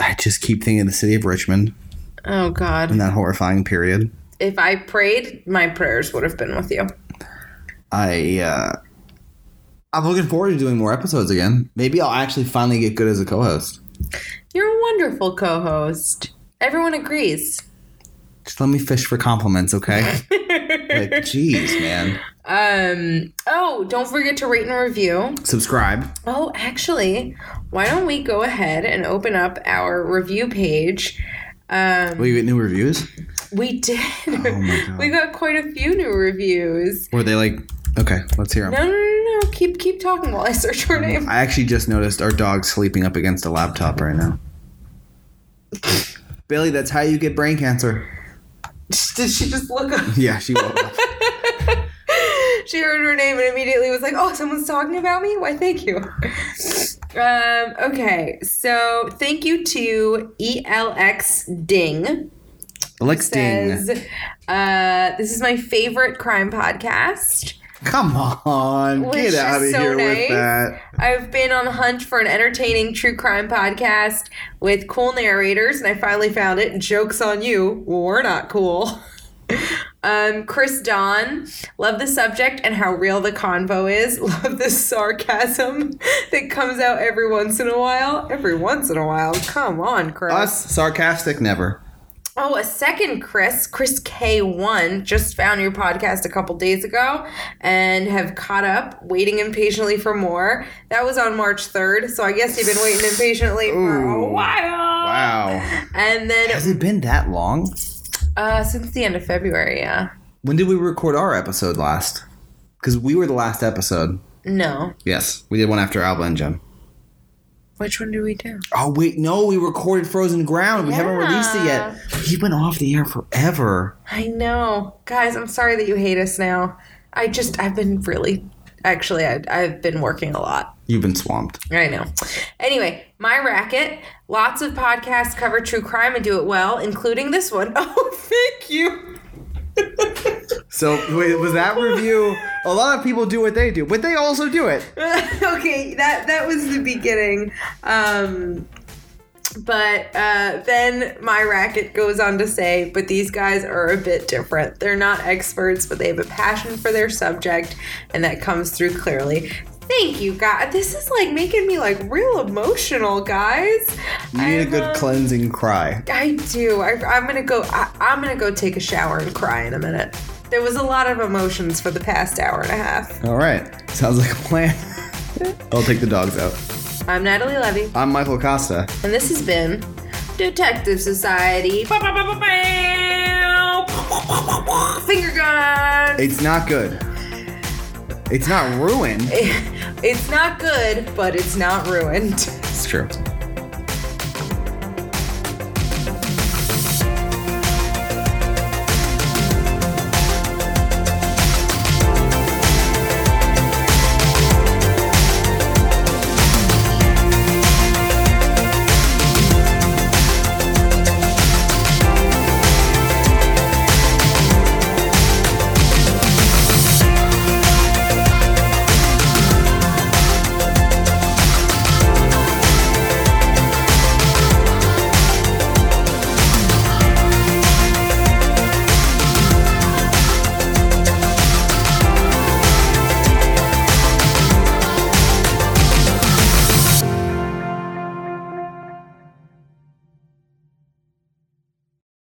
I just keep thinking of the city of Richmond Oh God. in that horrifying period. If I prayed, my prayers would have been with you. I uh I'm looking forward to doing more episodes again. Maybe I'll actually finally get good as a co-host. You're a wonderful co-host. Everyone agrees. Just let me fish for compliments, okay? [LAUGHS] like, jeez, man. Um. Oh, don't forget to rate and review. Subscribe. Oh, actually, why don't we go ahead and open up our review page? Um, Will you get new reviews? we did. Oh my [LAUGHS] God. we got quite a few new reviews. Were they like? Okay, let's hear them. No, no, no, no. Keep keep talking while I search her name. I actually just noticed our dog sleeping up against a laptop right now. [LAUGHS] Billy, that's how you get brain cancer. [LAUGHS] Did she just look up? Yeah, she woke up. she heard her name and immediately was like, "Oh, someone's talking about me." Why, thank you. Um, okay, so thank you to ELX Ding. Alex Ding. Says, uh, this is my favorite crime podcast. Come on, Which get out of so here nice. with that. I've been on the hunt for an entertaining true crime podcast with cool narrators, and I finally found it. Jokes on you. We're not cool. [LAUGHS] Um, Chris Don, love the subject and how real the convo is. [LAUGHS] Love the sarcasm [LAUGHS] that comes out every once in a while. Every once in a while. Come on, Chris. Us sarcastic never. Oh, a second Chris, Chris K1, just found your podcast a couple days ago and have caught up, waiting impatiently for more. That was on March 3rd, so I guess you've been waiting impatiently for a while. Wow. And then. Has it been that long? Uh, since the end of February, yeah. When did we record our episode last? Because we were the last episode. No. Yes, we did one after Alba and Jim. Which one do we do? Oh wait, no, we recorded Frozen Ground. We haven't released it yet. You've been off the air forever. I know. Guys, I'm sorry that you hate us now. I just, I've been really, actually, I, I've been working a lot. You've been swamped. I know. Anyway, my racket. Lots of podcasts cover true crime and do it well, including this one. [LAUGHS] Oh, thank you. [LAUGHS] So wait, was that review? A lot of people do what they do, but they also do it. [LAUGHS] okay, that that was the beginning. Um, but uh, then my racket goes on to say, but these guys are a bit different. They're not experts, but they have a passion for their subject, and that comes through clearly. Thank you, guys. This is like making me like real emotional, guys. You need a I'm, good um, cleansing cry. I do. I, I'm gonna go. I, I'm gonna go take a shower and cry in a minute. There was a lot of emotions for the past hour and a half. All right, sounds like a plan. [LAUGHS] I'll take the dogs out. I'm Natalie Levy, I'm Michael Costa. and this has been Detective Society. Finger gun. It's not good. It's not ruined. [LAUGHS] It's not good, but it's not ruined. It's true.